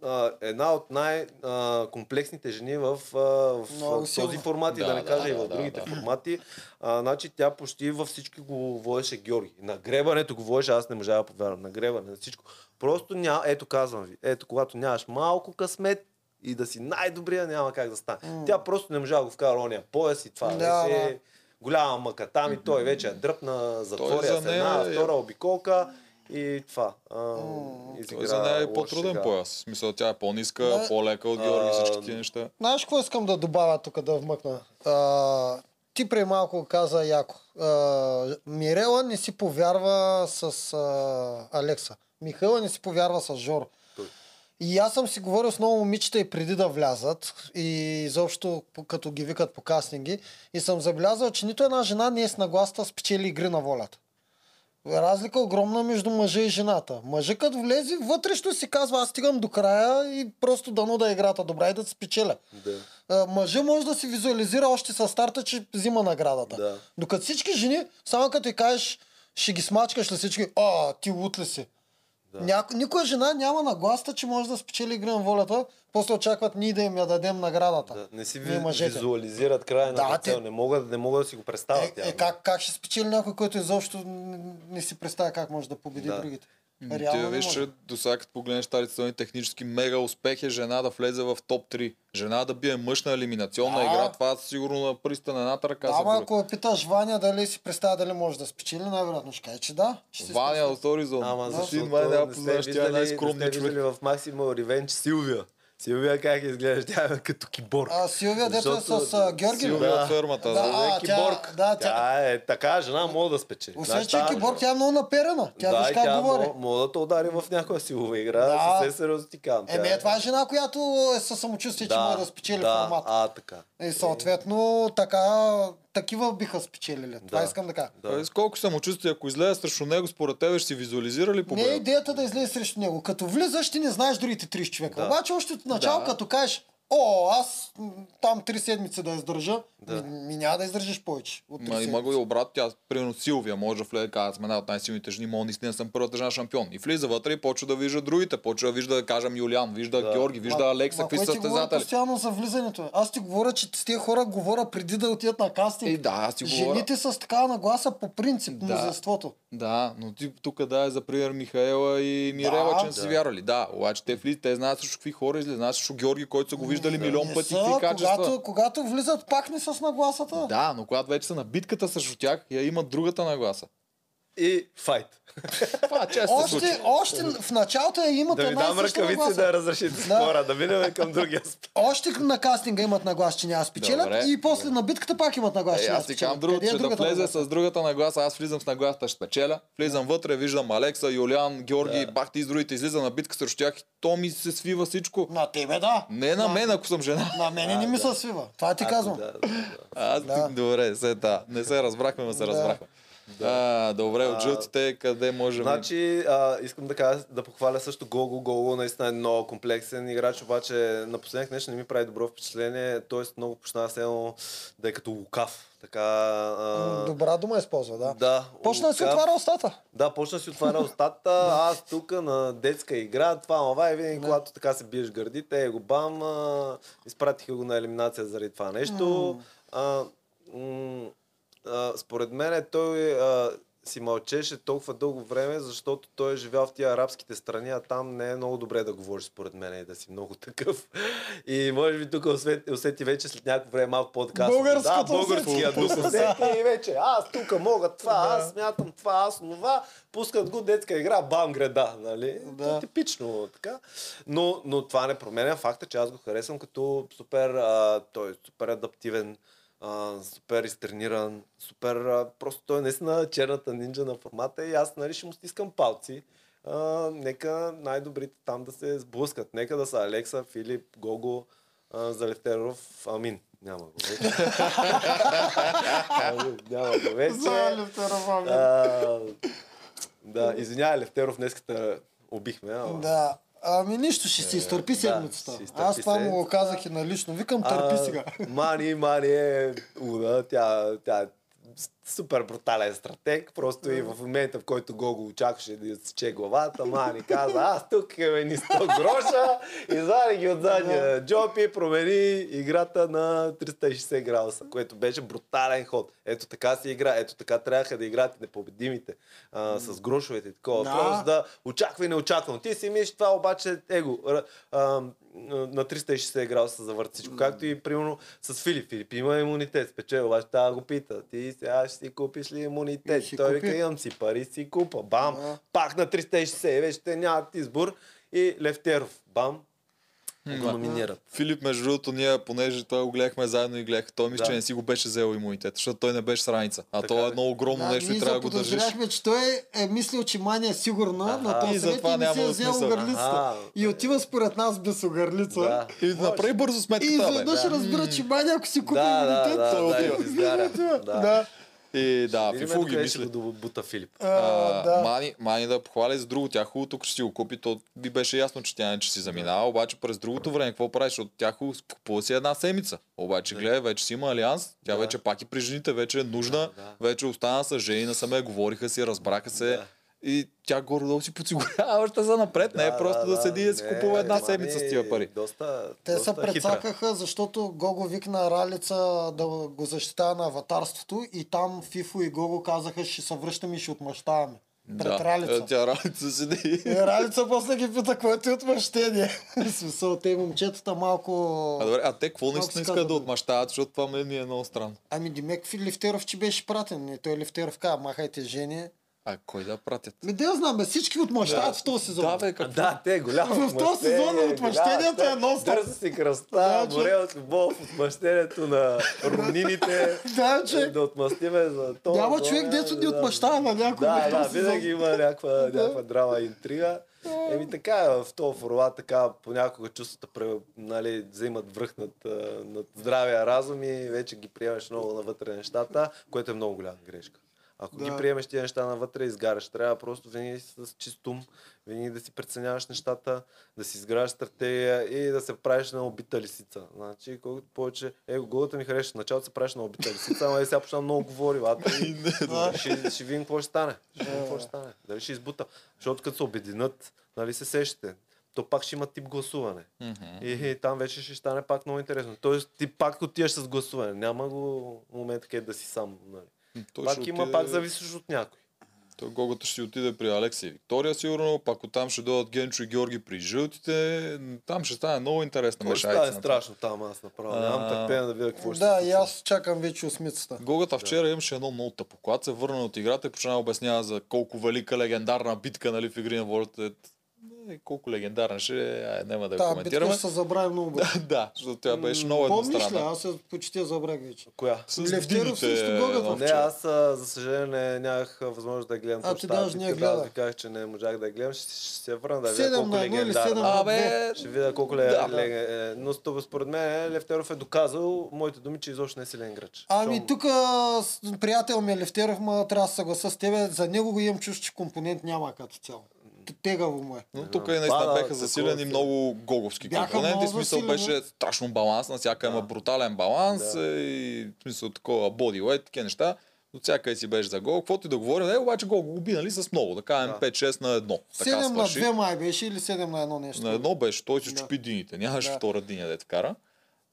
C: а, една от най-комплексните жени в, а, в
B: Много
C: този
B: силно.
C: формат и да,
A: Да,
C: не
A: да,
C: кажа и
A: да,
C: в
A: да,
C: другите
A: да.
C: формати. А, значи тя почти във всички го водеше Георги. На гребането го водеше, аз не можа да повярвам. На гребане, на всичко. Просто няма, ето казвам ви, ето когато нямаш малко късмет и да си най-добрия, няма как да стане. Тя просто не можа да го вкара ония пояс и това
B: Да,
C: беше
B: да.
C: голяма мъка. Там и той вече е дръпна, затворя
A: за
C: се една,
A: нея е-
C: втора обиколка и това. А, изигра
A: Той за нея е по-труден
C: шега.
A: пояс. Смисъл, тя е по-ниска,
B: Да.
A: по-лека от Георги, всички тия неща.
B: Знаеш какво искам да добавя тук да вмъкна? А, ти преди малко каза Яко. А, Мирела не си повярва с а, Алекса. Михайла не си повярва с Жоро. И аз съм си говорил с много момичета и преди да влязат, и изобщо като ги викат по кастинги, и съм забелязал, че нито една жена не е с нагласта с печели игри на волята. Разлика огромна между мъжа и жената. Мъжа като влезе, вътрешно си казва, аз стигам до края и просто дано да е играта добра и да се спечеля.
C: Да.
B: Мъжа може да си визуализира още с старта, че взима наградата.
C: Да.
B: Докато всички жени, само като й кажеш, ще ги смачкаш ли всички, а, ти лут ли си? Да. Няко... Никоя жена няма нагласта, че може да спечели игра на волята, после очакват ние да им я дадем наградата.
C: Да, не си ви, визуализират края
B: Да,
C: на
B: те-
C: цел. Не могат, не могат да си го представят.
B: Е, е как, как ще спечели някой, който изобщо не си представя как може да победи
C: Да.
B: другите?
A: Ти
B: Реално не
A: виж, че до сега като погледнеш тази сезон технически мега успех е жена да влезе в топ 3. Жена да бие мъж на елиминационна
B: Да.
A: игра, това сигурно на пръста на едната ръка
B: Ама ако питаш Ваня дали си представя дали може да спечели, най-вероятно ще каже, че да. Че си
A: Ваня от Хоризон.
C: Ама
A: За
C: защото
A: ти май няма познаваш, тя е най-скромният човек.
C: в Максимал Ревенч Силвия. Силвия как изглежда? Тя е като киборг.
B: А Силвия, дето е с а, Георги.
A: Силвия
C: Да.
A: от фермата.
B: Да,
A: Да.
B: а,
C: е
B: тя-
C: киборг.
B: да, тя-
C: тя е така жена, мога да спечели.
B: Освен,
C: Знаеш,
B: че е киборг, тя е много наперена. Тя
C: да,
B: виж как
C: тя
B: говори.
C: мога, да те удари в някоя силова игра.
B: Да.
C: Да. Съвсем сериозно ти казвам.
B: Еми,
C: Тя
B: е, това е жена, която е със самочувствие, че може да спечели
C: да,
B: формат.
C: А, така.
B: И съответно, така, такива биха спечелили. Това
C: Да.
B: искам да кажа.
C: Да.
A: С колко самочувствие, ако излезе срещу него, според тебе ще си визуализира ли
B: Не е идеята да излезе срещу него. Като влизаш, ти не знаеш другите 30 човека.
C: Да.
B: Обаче още от начало,
A: Да.
B: като кажеш, О, аз там три седмици да издържа. Ми, ми няма да издържиш повече от
A: Ма, има го и
B: седмици.
A: обрат, тя, примерно Силвия, може да влезе, казва, аз съм една от най-силните жени, мога наистина съм първата жена шампион. И влиза вътре и почва да вижда другите, почва да вижда, да кажем, Юлиан, вижда
C: Да.
A: Георги, вижда
B: Ма-
A: Алекса, какви са състезатели.
B: постоянно за влизането. Аз ти говоря, че с тези хора говоря преди да отидат на кастинг.
A: Е, да, аз ти говоря.
B: Жените с такава нагласа по принцип,
A: Да.
B: мнозинството.
A: Да, но ти тук да е за пример Михаела и Мирела,
B: Да.
A: че не са си вярвали. Да, обаче те влизат, те знаят също какви хора излизат, знаят също Георги, който са го виждали милион
B: Не
A: пъти,
B: са,
A: какви качества.
B: когато, когато влизат пак не с нагласата.
A: Да, но когато вече са на битката срещу тях, я имат другата нагласа.
C: И файт.
A: Това често.
B: Още, още в началото я имат
C: Да
B: една
C: дам ръкавици
B: нагласа.
C: да разрешите спора, да минем към другия спор.
B: Още на кастинга имат нагласа, че няма да спечелят
A: Добре.
B: и после на битката пак имат нагласа,
A: Е,
B: че няма да
A: аз ти казвам
B: спечелят.
A: другото,
B: е
A: че да влезе
B: нагласа?
A: с другата нагласа. Аз влизам с нагласата, ще спечеля. Влизам вътре, виждам Алекса, Юлиан, Георги,
C: Да.
A: бах ти с другите, излиза на битка срещу тях и то ми се свива всичко.
B: На тебе да.
A: Не на мен, ако съм жена.
B: На мене не ми се свива. Това ти казвам.
C: Да, да, да.
A: Аз
B: Да.
A: ти, добре, се да. Не се разбрахме, но се
B: Да.
A: А, добре, от жълтите къде можем?
C: Значи, а, искам да кажа, да похваля също Гого. Гого наистина е много комплексен играч, обаче на последних нещо не ми прави добро впечатление. Той много почна едно да е като лукав. Така, а,
B: Добра дума използва, да.
C: да.
B: Почна да си отваря устата.
C: Да, почна да си отваря устата, аз тук на детска игра, това, това и винаги, когато така се биеш гърдите, е го бам, а, изпратиха го на елиминация заради това нещо. А, м- а, според мен той а, си мълчеше толкова дълго време, защото той е живял в тия арабските страни, а там не е много добре да говориш според мен и да си много такъв. И може би тук усети, усети вече след някакво време малко по-така.
B: Българското
C: да, българския дух усети и вече аз тук мога това, аз смятам това, аз това. Пускат го детска игра, бам, града, нали?
B: Да.
C: Да. Типично така. Но, но това не променя факта, че аз го харесвам като супер, а, той е супер адаптивен, а, супер изтрениран, супер, а, просто той е наистина черната нинджа на формата и аз нали ще му стискам палци. А, нека най-добрите там да се сблъскат. Нека да са Алекса, Филип, Гого, а, Залевтеров, Амин. Няма го вече. Няма го вече. А, да, извинявай, Левтеров, днес те убихме. Ама...
B: Да. Ами нищо, ще си изтърпи
C: да,
B: седмицата.
C: изтърпи
B: Аз това му го казах и налично. Викам, търпи сега.
C: Мани, Мани е луда. Тя, тя е супер брутален стратег. Просто и в момента, в който го го очакваше да сече главата, Мани каза, аз тук имаме ни 100 гроша, извади ги от задния джоб и промени играта на 360 градуса, което беше брутален ход. Ето така се игра, ето така трябваха да играят непобедимите а, с грошовете и такова.
B: Да.
C: Просто да очаква и неочаквано. Ти си мислиш това, обаче его. р- а, на 360 градуса завърта всичко. Както и примерно с Филип. Филип има имунитет. Спечели, обаче тази го пита. Ти сега ще си купиш ли имунитет?
B: Ще
C: Той
B: купи.
C: вика, имам си пари, си купа. Бам!
B: Да.
C: Пак на 360. Вече те нямат избор. И Левтеров. Бам! Го номинират.
A: Филип, между другото, ние, понеже това го гледахме заедно и гледах, той мисля,
C: Да.
A: че не си го беше взел имунитет, защото той не беше с раница. А
C: Така
A: то е едно огромно
B: Да,
A: нещо и трябва да го държиш.
B: че той е мислил, че Мания е сигурна, но
C: Аха.
B: то
A: И затова
B: съвет не си е взел огърлицата. И отива според нас без огърлица.
C: Да.
A: И направи бързо
B: И
A: сметката, бе.
B: изведнъж разбира, че Мания, ако си купи
C: Да, да,
B: имунитет,
C: да,
B: той
C: да. Да.
B: Да.
A: И да,
C: Видим
A: Фифу ги
C: докъде ще
A: мисли.
C: го бута Филип.
B: А,
A: А,
B: да.
A: Мани, Мани да похвали за друго. Тя хубаво тук ще си го купи. То би беше ясно, че тя не че си заминава. Обаче през другото време какво правиш? Защото тя хубаво купува си една седмица. Обаче гледай, вече си има алианс. Тя
C: Да.
A: вече пак и при жените вече е нужна.
C: Да, да.
A: Вече остана с жени насаме, говориха си, разбраха се.
C: Да.
A: И тя горе-долу си подсигурява още за напред. не е просто да, седи и да си купува една седмица с тия пари.
C: Доста,
B: Те се
C: доста хитра.
B: прецакаха, защото Гого викна Ралица да го защитава на аватарството и там Фифо и Гого казаха, ще се връщаме и ще отмъщаваме. Пред Ралица.
A: Е, Тя Ралица седи.
B: И Ралица после ги пита, което е отмъщение. В смисъл, те момчетата малко...
A: А, добре, а те какво наистина искат да отмъщават, защото това мен ми е много странно.
B: Ами Димек Левтеров, че беше пратен. Не, той Левтеров каза, махайте жени.
A: А кой да пратят?
B: Ми да знам, бе, всички отмъщават в този сезон.
A: Да, бе, какво?
C: Да, те голямо
B: В този сезон отмъщението е нон-стоп.
C: Дърза си кръста,
B: Да,
C: море от любов, отмъщението на роднините.
B: Да, че
C: да отмъстиме за то.
B: няма човек, дето ни
C: да.
B: отмъщава на някой.
C: Да, да, винаги има някаква, някаква драма интрига. Еми така е, в този формат така понякога чувствата нали, взимат връх над, над здравия разум и вече ги приемаш много навътре нещата, което е много голяма грешка. Ако
B: Да.
C: ги приемеш тези неща навътре, изгаряш. Трябва просто винаги с чист ум, винаги да си преценяваш нещата, да си изграждаш стратегия и да се правиш на убита лисица. Значи, колкото повече... Е, голата ми харесва. В началото се правиш на убита лисица, ама е сега почна много говори, вата. И, ще, ще видим какво ще стане. Ще видим какво ще стане. Дали ще избута. Защото като се обединят, нали се сещате, то пак ще има тип гласуване. И, и там вече ще стане пак много интересно. Тоест ти пак отиваш с гласуване. Няма го момент къде да си сам. Нали.
A: Той
C: пак има,
A: отиде-
C: пак зависиш от някой.
A: Той Гогата ще отиде при Алекса и Виктория, сигурно. Пак оттам ще дойдат Генчо и Георги при жълтите. Там ще стане много интересна
C: Това ще стане страшно там, аз направо. Нямам
A: А,
C: търпение да видя какво ще
B: Да, и аз чакам вече осмицата.
A: Гогата вчера имаше едно много тъпо. Когато се върна от играта и почна да обяснява за колко велика легендарна битка нали, в игри на волята. Колко легендарна ще е, няма да я
B: Та
A: коментираме.
B: битка ще се забрави много бързо.
A: да, защото тя беше много
B: Помниш ли?
A: едностранна.
B: Аз се почти я забрах вече.
C: Коя?
A: С
B: Левтеров срещу Гогата.
A: едно
C: Не, аз за съжаление нямах възможност да я гледам.
B: А, ти даже не
C: да, Аз казах, че не можах да я гледам. Ще, ще се върна да видя колко
B: на
A: Абе,
C: Ще видя колко ле,
A: Да.
C: ле, е, но според мен Левтеров е доказал моите думи, че изобщо не е силен играч.
B: Ами тук приятел ми е Левтеров, ма трябва да се съгласа с тебе. За него го имам чувство, че компонент няма като цяло. Тегаво му е.
A: Но тук и наистина
C: Пада,
A: бяха
C: такова
A: засилени
C: си.
A: много гоговски
B: Бяха
A: компоненти.
B: много
A: смисъл
B: засилени.
A: беше страшно баланс. На всяка има брутален баланс
C: Да.
A: е, и в смисъл такова бодyweight, такива неща. От всяка си беше за гол. Каквото и да говоря, не, обаче гол го би, нали, с много. Да кажем
C: Да.
A: 5-6 на 1. Така
B: 7 на
A: свърши.
B: 2 май беше или 7 на 1 нещо.
A: На едно беше, той си
B: Да.
A: чупи дините, нямаше
B: Да.
A: втора диня да я кара.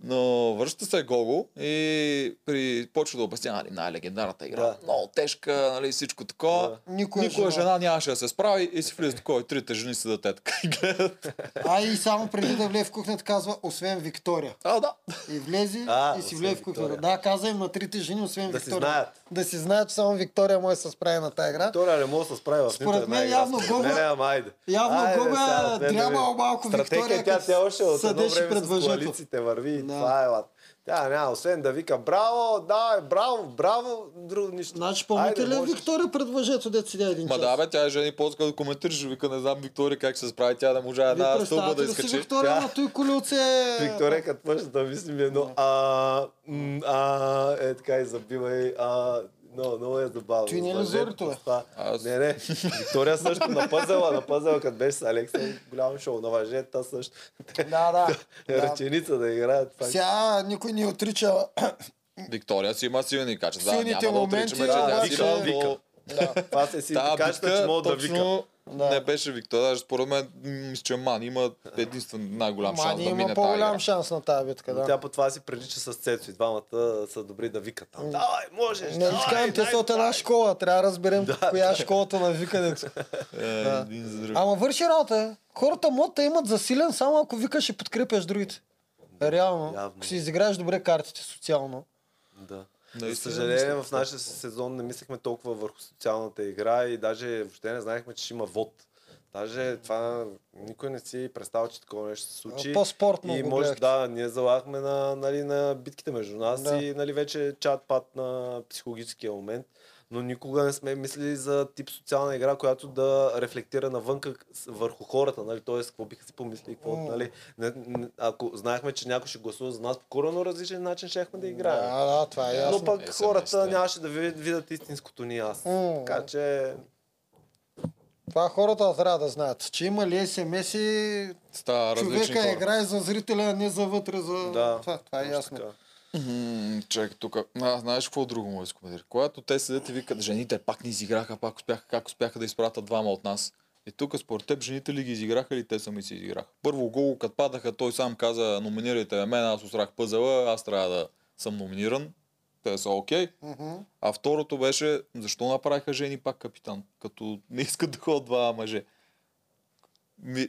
A: Но връща се Гого и при... почва да обяснява нали, най-легендарната игра.
C: Да.
A: Много тежка, нали, всичко такова.
C: Да.
B: Никоя,
A: Никоя жена нямаше да се справи и си влиза такова и трите жени седат те така и гледат.
B: А и само преди да влезе в кухнята казва, освен Виктория.
A: А, да.
B: И влезе
C: А,
B: и си влезе в кухнята. Да, каза им на трите жени, освен
C: Да си
B: Виктория.
C: знаят.
B: Да си знаят, че само Виктория може да се справи на тази игра.
C: Виктория не може да се справи в
B: Според мен явно Гога-
C: мен, ама айде.
B: явно
C: да
B: дрямал
C: ви-
B: малко
C: Стратегия,
B: Виктория,
C: тя
B: като
C: тя още от едно време с коалициите върви.
B: Да.
C: Това е лад. Тя няма, освен да вика браво, да, браво, браво, друго нищо.
B: Значи помните
C: Айде,
B: ли
C: можеш.
B: Виктория пред въжето, дет седя един
A: Ма
B: час?
A: да, бе, тя е жени по-ска да коментираш, вика, не знам Виктория как се справи, тя да може една стълба да
B: ли си
A: изкачи.
B: Виктория
C: Тя-
B: на той колелце?
C: Виктория, като почна да мисли ми едно, а, а, е така и забива и, а, много, много е забавно.
B: Той не е бе?
C: това-
A: Аз-
C: Не, не. Виктория също на пъзела, на пъзела, като беше с Алекса, голямо шоу на въжета също.
B: Да, да.
C: Ръченица да играят. това.
B: Сега никой не отрича
A: Виктория си има силни качества. Да, няма да отричаме, че тя вика,
C: Вика.
A: но
B: Да.
C: Това се си
A: Тази
C: кажете, че
A: битка
C: мога да вика.
B: Да.
A: не беше Виктория. Даже според мен, мисля, че Ман има единствен най-голям шанс
B: Мани
A: да мине
B: има по-голям шанс на тази битка,
C: Но
B: да.
C: тя по това си прилича с Цецо и двамата са добри да викат там. Давай, можеш!
B: Не,
C: давай,
B: така, те са от една школа, трябва да разберем коя е школата на викането.
A: Е, друг.
B: Ама върши работа. Хората могат да имат засилен, само ако викаш и подкрепяш другите. Реално. Ако си изиграеш добре картите социално.
C: Да. За
A: Наистина,
C: съжаление, в нашия сезон не мислехме толкова върху социалната игра и даже въобще не знаехме, че ще има вод. Даже това никой не си представя, че такова нещо се случи.
B: По-спортно
C: И може да, ние залагахме на, нали, на битките между нас
B: Да.
C: и нали, вече чат-пат на психологическия момент. Но никога не сме мислили за тип социална игра, която да рефлектира навънка с- върху хората, нали? Тоест, какво биха си помислили, какво, нали? Не, не, ако знаехме, че някой ще гласува за нас по коренно различен начин, щяхме да играем.
B: Да, да, това е ясно.
C: Но пък
A: Е,
C: хората нямаше да ви- видят истинското ни аз.
B: М.
C: Така че
B: Това хората трябва да знаят, че има ли смс и
A: различни
B: човека
A: хора.
B: играе за зрителя, а не за вътре, за
C: да.
B: това. Това е ясно.
C: така.
A: М, Чакай тук. А, знаеш какво друго му изкоментира? Когато те седят и викат, жените пак ни изиграха, пак успяха, как успяха да изпратят двама от нас. И тук според теб жените ли ги изиграха или те сами си изиграха? Първо гол, като падаха, той сам каза, номинирайте ме, мен, аз усрах пъзела, аз трябва да съм номиниран. Те са окей.
B: Мгм.
A: А второто беше, защо направиха жени пак капитан, като не искат да ходят два мъже. Ми,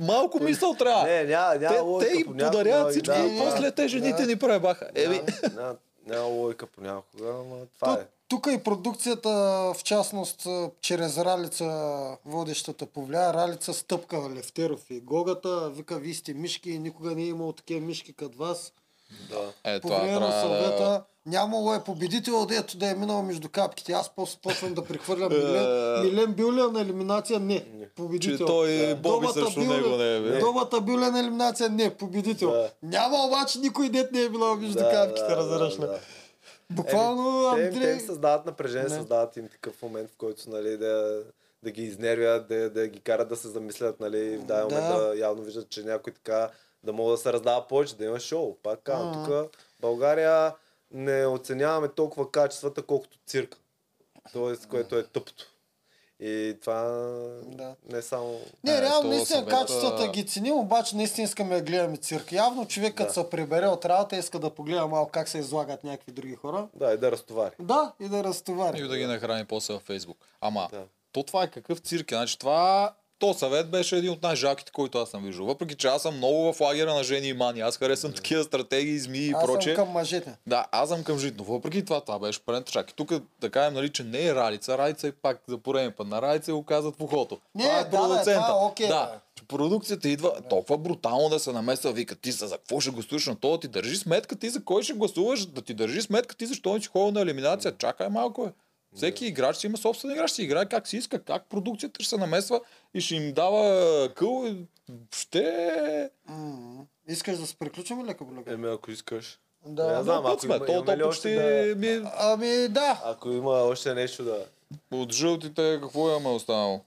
A: малко мисъл трябва.
C: Не, няма, няма
A: те,
C: логика
A: те им
C: понякога,
A: подаряват всичко
C: да,
A: и после те жените
B: да.
A: ни пребаха. Еми,
C: Няма, няма логика понякога, ама това е.
B: тук и продукцията, в частност, чрез Ралица, водещата повлия. Ралица стъпка Левтеров и Гогата. Вика, вие сте мишки никога не е имало такива мишки като вас.
C: Да.
A: е,
B: По
A: това
B: време на
A: трябва да...
B: съвета нямало е победител, дето да е минал между капките. Аз после почвам да прехвърлям Милен. Милен бил ли е на елиминация? Не. Победител.
A: Че той Боби
B: Домата
A: срещу
B: бил
A: него не е бил.
B: Домата бил ли на елиминация? Не. Победител.
C: Да.
B: Няма обаче никой дет не е бил между
C: Да,
B: капките,
C: да,
B: разбираш ли?
C: да, да.
B: Буквално Андрей...
C: те им създават напрежение,
B: Не.
C: създават им такъв момент, в който нали, да, да ги изнервят, да, да ги карат да се замислят, нали, в даден момент
B: Да.
C: да явно виждат, че някой така да мога да се раздава повече, да има шоу. Пак казвам, тук България не оценяваме толкова качествата, колкото цирка. Тоест, което е тъпто. И това
B: Да.
C: не е само...
B: Не,
A: Е,
B: реално наистина
A: съвета-
B: качествата ги ценим, обаче наистина искаме да гледаме цирк. Явно човек като
C: Да.
B: се прибере от работа иска да погледа малко как се излагат някакви други хора.
C: Да, и да разтовари.
B: Да, и да разтовари.
A: И да ги нахрани после във Фейсбук. Ама,
C: Да.
A: то това е какъв цирк е. Значи това, то съвет беше един от най-жалките, който аз съм виждал. Въпреки, че аз съм много в лагера на жени и мани. Аз харесвам такива стратегии, змии и
B: Аз
A: прочее.
B: съм към мъжете.
A: Да, аз съм към жит, но въпреки това, това беше пълен тъчак. И тук да кажем, нали, че не е Ралица. Ралица е пак за пореден път. На Ралица го казват в ухото.
B: Не,
A: това е
B: да, бе,
A: продуцента.
B: това е окей,
A: да, че продукцията идва толкова брутално да се намесва. Вика, ти за за какво ще гласуваш на това? Ти държи сметка ти за кой ще гласуваш, да ти държи сметка ти защо не си ходил на елиминация. Чакай малко е. Всеки играч си има собствен играч, си играе как си иска, как продукцията ще се намесва и ще им дава къл. Ще...
B: М, Искаш да се приключим леко по леко?
C: Еми, ако искаш.
B: Да.
C: Не знам, ако
A: сме,
C: има,
A: то, то
C: ли още
A: почти
C: да...
A: ми е
B: Ами да.
C: Ако има още нещо да...
A: От жълтите какво имаме останало?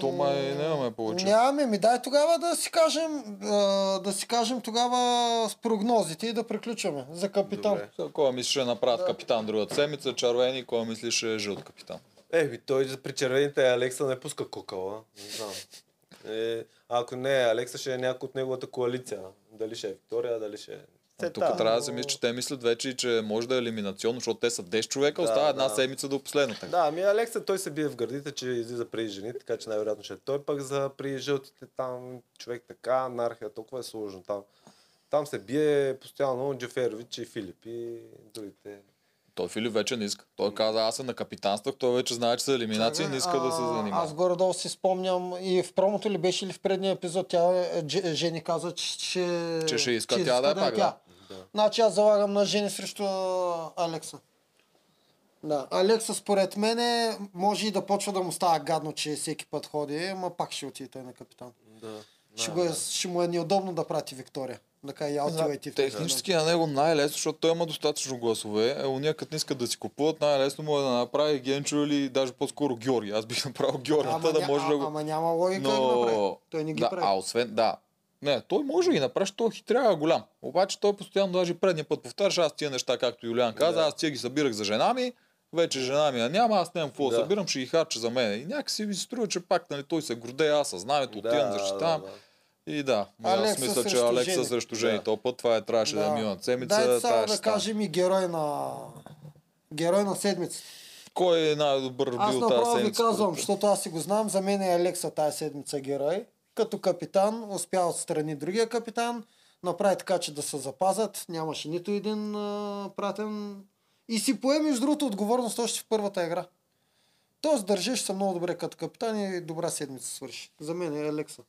A: То май нямаме повече.
B: Нямаме, ми дай тогава да си кажем, да си кажем тогава с прогнозите и да приключваме за капитан.
C: Добре.
A: Кой мислиш ще направят капитан другата седмица, червени, кой мислиш ще е жълт капитан?
C: Еми, той при червените Алекса не пуска кокала. Не знам. Е, ако не, Алекса ще е някой от неговата коалиция. Дали ще е Виктория, дали ще е...
A: Тук трябва да се мисли, че те мислят вече, че може да е елиминационно, защото те са 10 човека,
C: Да,
A: остава една
C: да.
A: седмица до последната.
C: Да, ами Алекса той се бие в гърдите, че излиза при жените, така че най-вероятно ще е той пък за при жълтите там човек така, анархия, толкова е сложно там. Там се бие постоянно Джеферович и Филип и другите.
A: Той Филип вече не иска. Той каза, аз съм на капитанствах, той вече знае, че са елиминации, не иска да се
B: А,
A: занимава.
B: Аз горе-долу си спомням и в промото ли беше ли в предния епизод, тя е, Жени каза, че, че,
A: Че ще иска тя да е пак, да.
B: Значи аз залагам на Жени срещу Алекса. Да, Алекса според мен може и да почва да му става гадно, че всеки път ходи, ама пак ще отиде той на капитан.
C: Да.
B: Ще, го е, ще му е неудобно да прати Виктория. Да каже, я отивай ти в
A: Технически на него най-лесно, защото той има достатъчно гласове. Е, уния като не искат да си купуват, най-лесно му е да направи Генчо или даже по-скоро Георги. Аз бих направил Георги, да
B: ня-
A: може
B: а,
A: да го...
B: ама няма логика да го направи. Той не ги
A: да,
B: прави.
A: А освен, да. Не, той може да ги направи, той хитрява е голям. Обаче той постоянно, даже предния път повтаряше, аз тия неща, както Юлиан каза, аз тия ги събирах за жена ми, вече жена ми я няма, аз нямам какво да.
C: Да.
A: събирам, ще ги харча за мен. И някакси ми се струва, че пак нали, той се гордее, аз със знамето, отивам, защитавам.
C: да.
A: И да,
B: Алекса
A: аз мисля, че Алекса
B: Жени.
A: срещу Жени.
C: Да.
A: То път това е, трябваше да, да миналата седмица.
B: Дайте само
A: трябваше
B: да кажем и герой на... Герой на седмицата.
A: Кой е най-добър
B: Аз
A: бил тази
B: направо ви
A: седмица?
B: казвам, защото аз си го знам, за мен е Алекса тази седмица герой. Като капитан успя от страни другия капитан, направи така, че да се запазят. Нямаше нито един а, пратен. И си пое, между другото, отговорност още в първата игра. Тоест държиш се много добре като капитан и добра седмица свърши. За мен е Алекса.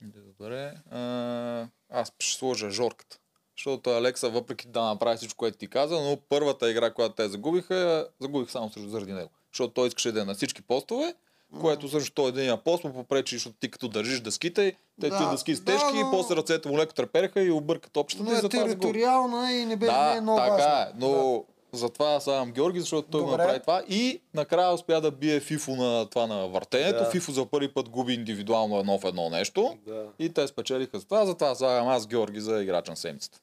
A: Добре. А, аз ще сложа Жорката. Защото Алекса, въпреки да направи всичко, което ти каза, но първата игра, която те загубиха, загубих само заради него. Защото той искаше да е на всички постове, което също той един пост му попречи, защото ти като държиш дъските, те
B: Да,
A: ти дъски са
B: да,
A: тежки
B: но-
A: и после ръцете му леко трепереха и объркат общата
B: Но
A: и
B: е
A: затова
B: териториална и не бе не
A: Да,
B: е много
A: така
B: важна.
A: е, но затова аз слагам Георги, защото той го
B: Добре.
A: направи това и накрая успя да бие Фифо на това на въртенето.
C: Да.
A: Фифо за първи път губи индивидуално едно в едно нещо.
C: Да,
A: И те спечелиха за това, затова слагам аз Георги за играч на седмицата.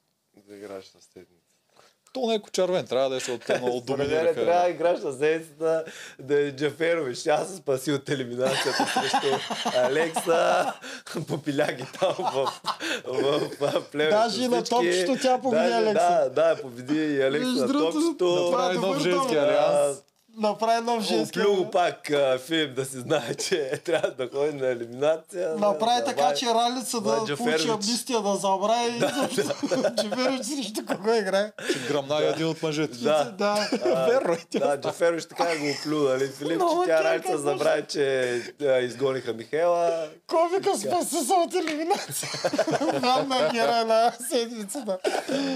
C: да играеш на седмица.
A: То не е червен, трябва да е, защото те много
C: Според мен трябва да
A: доминираха.
C: играаш на седмицата да е Джаферович. Аз се спаси от елиминацията срещу Алекса. Попиля ги там в, в, в племето.
B: Даже и на топчето тя победи Алекса.
C: Да, да, победи и Алекса на топчето.
B: това е
A: Прави нов женски алианс.
B: Направи нов женски.
C: Оплю го пак а, Филип да си знае, че трябва да ходи на елиминация.
B: Направи
C: Да,
B: така, че Ралица да получи амнистия да забрави и Джаферович срещу кого играе.
A: Ще гръмна и един от мъжете.
C: Да.
B: Да.
A: Верно е тя.
C: Да, Джаферович така го оплю, нали? Филип, че тя Ралица забрави, че изгониха Михела.
B: Ковика спаси се от елиминация. Главна героя на седмицата.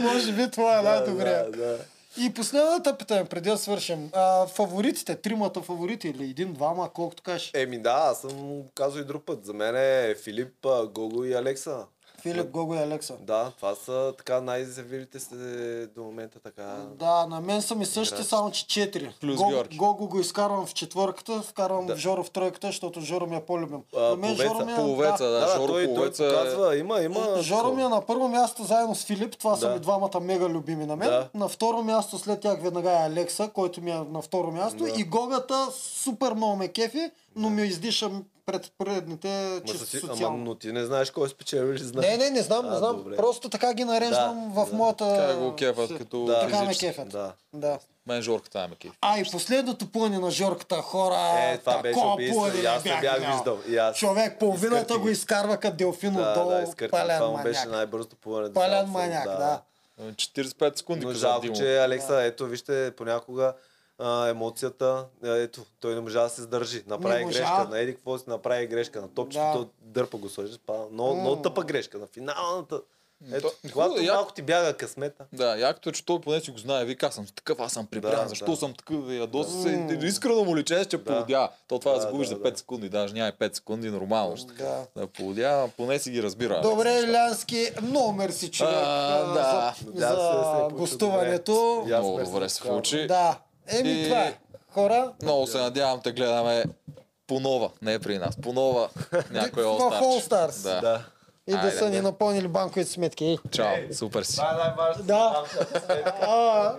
B: Може би това е най-добрия.
C: Да, да.
B: И последната питане, преди да свършим. А, фаворитите, тримата фаворити или един, двама, колкото кажеш.
C: Еми да, аз съм казал и друг път. За мен е Филип, Гого и Алекса.
B: Филип, Гого и Алекса.
C: Да, това са така най-изявилите се до момента така.
B: Да, на мен са ми същите, само че 4.
A: Плюс
B: Гого,
A: Георги.
B: Гого го изкарвам в четвърката, вкарвам
C: Да.
B: Жоро в тройката, защото Жоро ми е по-любим.
C: А,
B: на мен
C: половеца.
B: Жоро ми е...
A: Половеца, да.
C: Да, да,
A: Жоро
C: той, той
A: Половеца е-
C: показва, има, има.
B: Жоро ми е на първо място заедно с Филип, това са
C: Да.
B: ми двамата мега любими на мен.
C: Да.
B: На второ място след тях веднага е Алекса, който ми е на второ място.
C: Да.
B: И Гогата супер много ме кефи, но ми издиша пред чисто
C: ама,
B: социално.
C: но ти не знаеш кой спечели, ли знаеш.
B: Не, не, не знам, не
C: А,
B: знам.
C: добре.
B: Просто така ги нареждам
C: Да,
B: в
C: да.
B: моята...
A: Така го кефат
B: си-
A: като
C: Да.
B: Така ме кефят.
C: Да.
B: Да.
A: Мен Жорката ме кефи.
B: А и последното плъне на Жорката хора.
C: Е, това беше
B: такова плъне не
C: аз не бях виждал. И аз.
B: Човек, половината
C: Изкърти
B: го изкарва като делфин
C: Да,
B: отдолу.
C: да, изкърти.
B: пален
C: Това му беше най-бързото до
B: Пален маняк, да.
A: 45 секунди
C: Но жалко, че Алекса, ето вижте, понякога а, емоцията, а, ето, той не можа да се сдържи. Направи
B: Не можа.
C: грешка, на Еди какво си направи грешка, на топчето,
B: Да.
C: дърпа го сложиш, па, много, много тъпа грешка, на финалната. Ето,
A: То-
C: когато
A: хубаво, як-
C: малко ти бяга късмета,
A: Да, якото е, че той поне си го знае. Вика, аз съм такъв, аз съм припрян.
C: Да,
A: Защо
C: да.
A: съм такъв? И ядоса се. И Искрено му личе, че полудя. То това да,
C: Да,
A: загубиш
C: да,
A: за
C: да.
A: 5 секунди. Даже няма и 5 секунди, нормално.
B: Да.
A: Да полудя, поне си ги разбира.
B: Добре, Илянски, много мерси човек
A: А, да.
B: за,
C: Да, се- се
B: за
C: получи
B: гостуването.
A: Много добре
C: за
A: се получи.
B: Да. Еми,
A: И-
B: това е. Хора,
A: Много се надявам те гледаме по нова, не при нас, по нова някой All
B: Stars.
A: Да.
C: Да.
B: и да
A: Айде,
B: са ни
A: да.
B: напълнили банковите сметки.
A: Чао, супер си.
C: Е.
B: Да. А,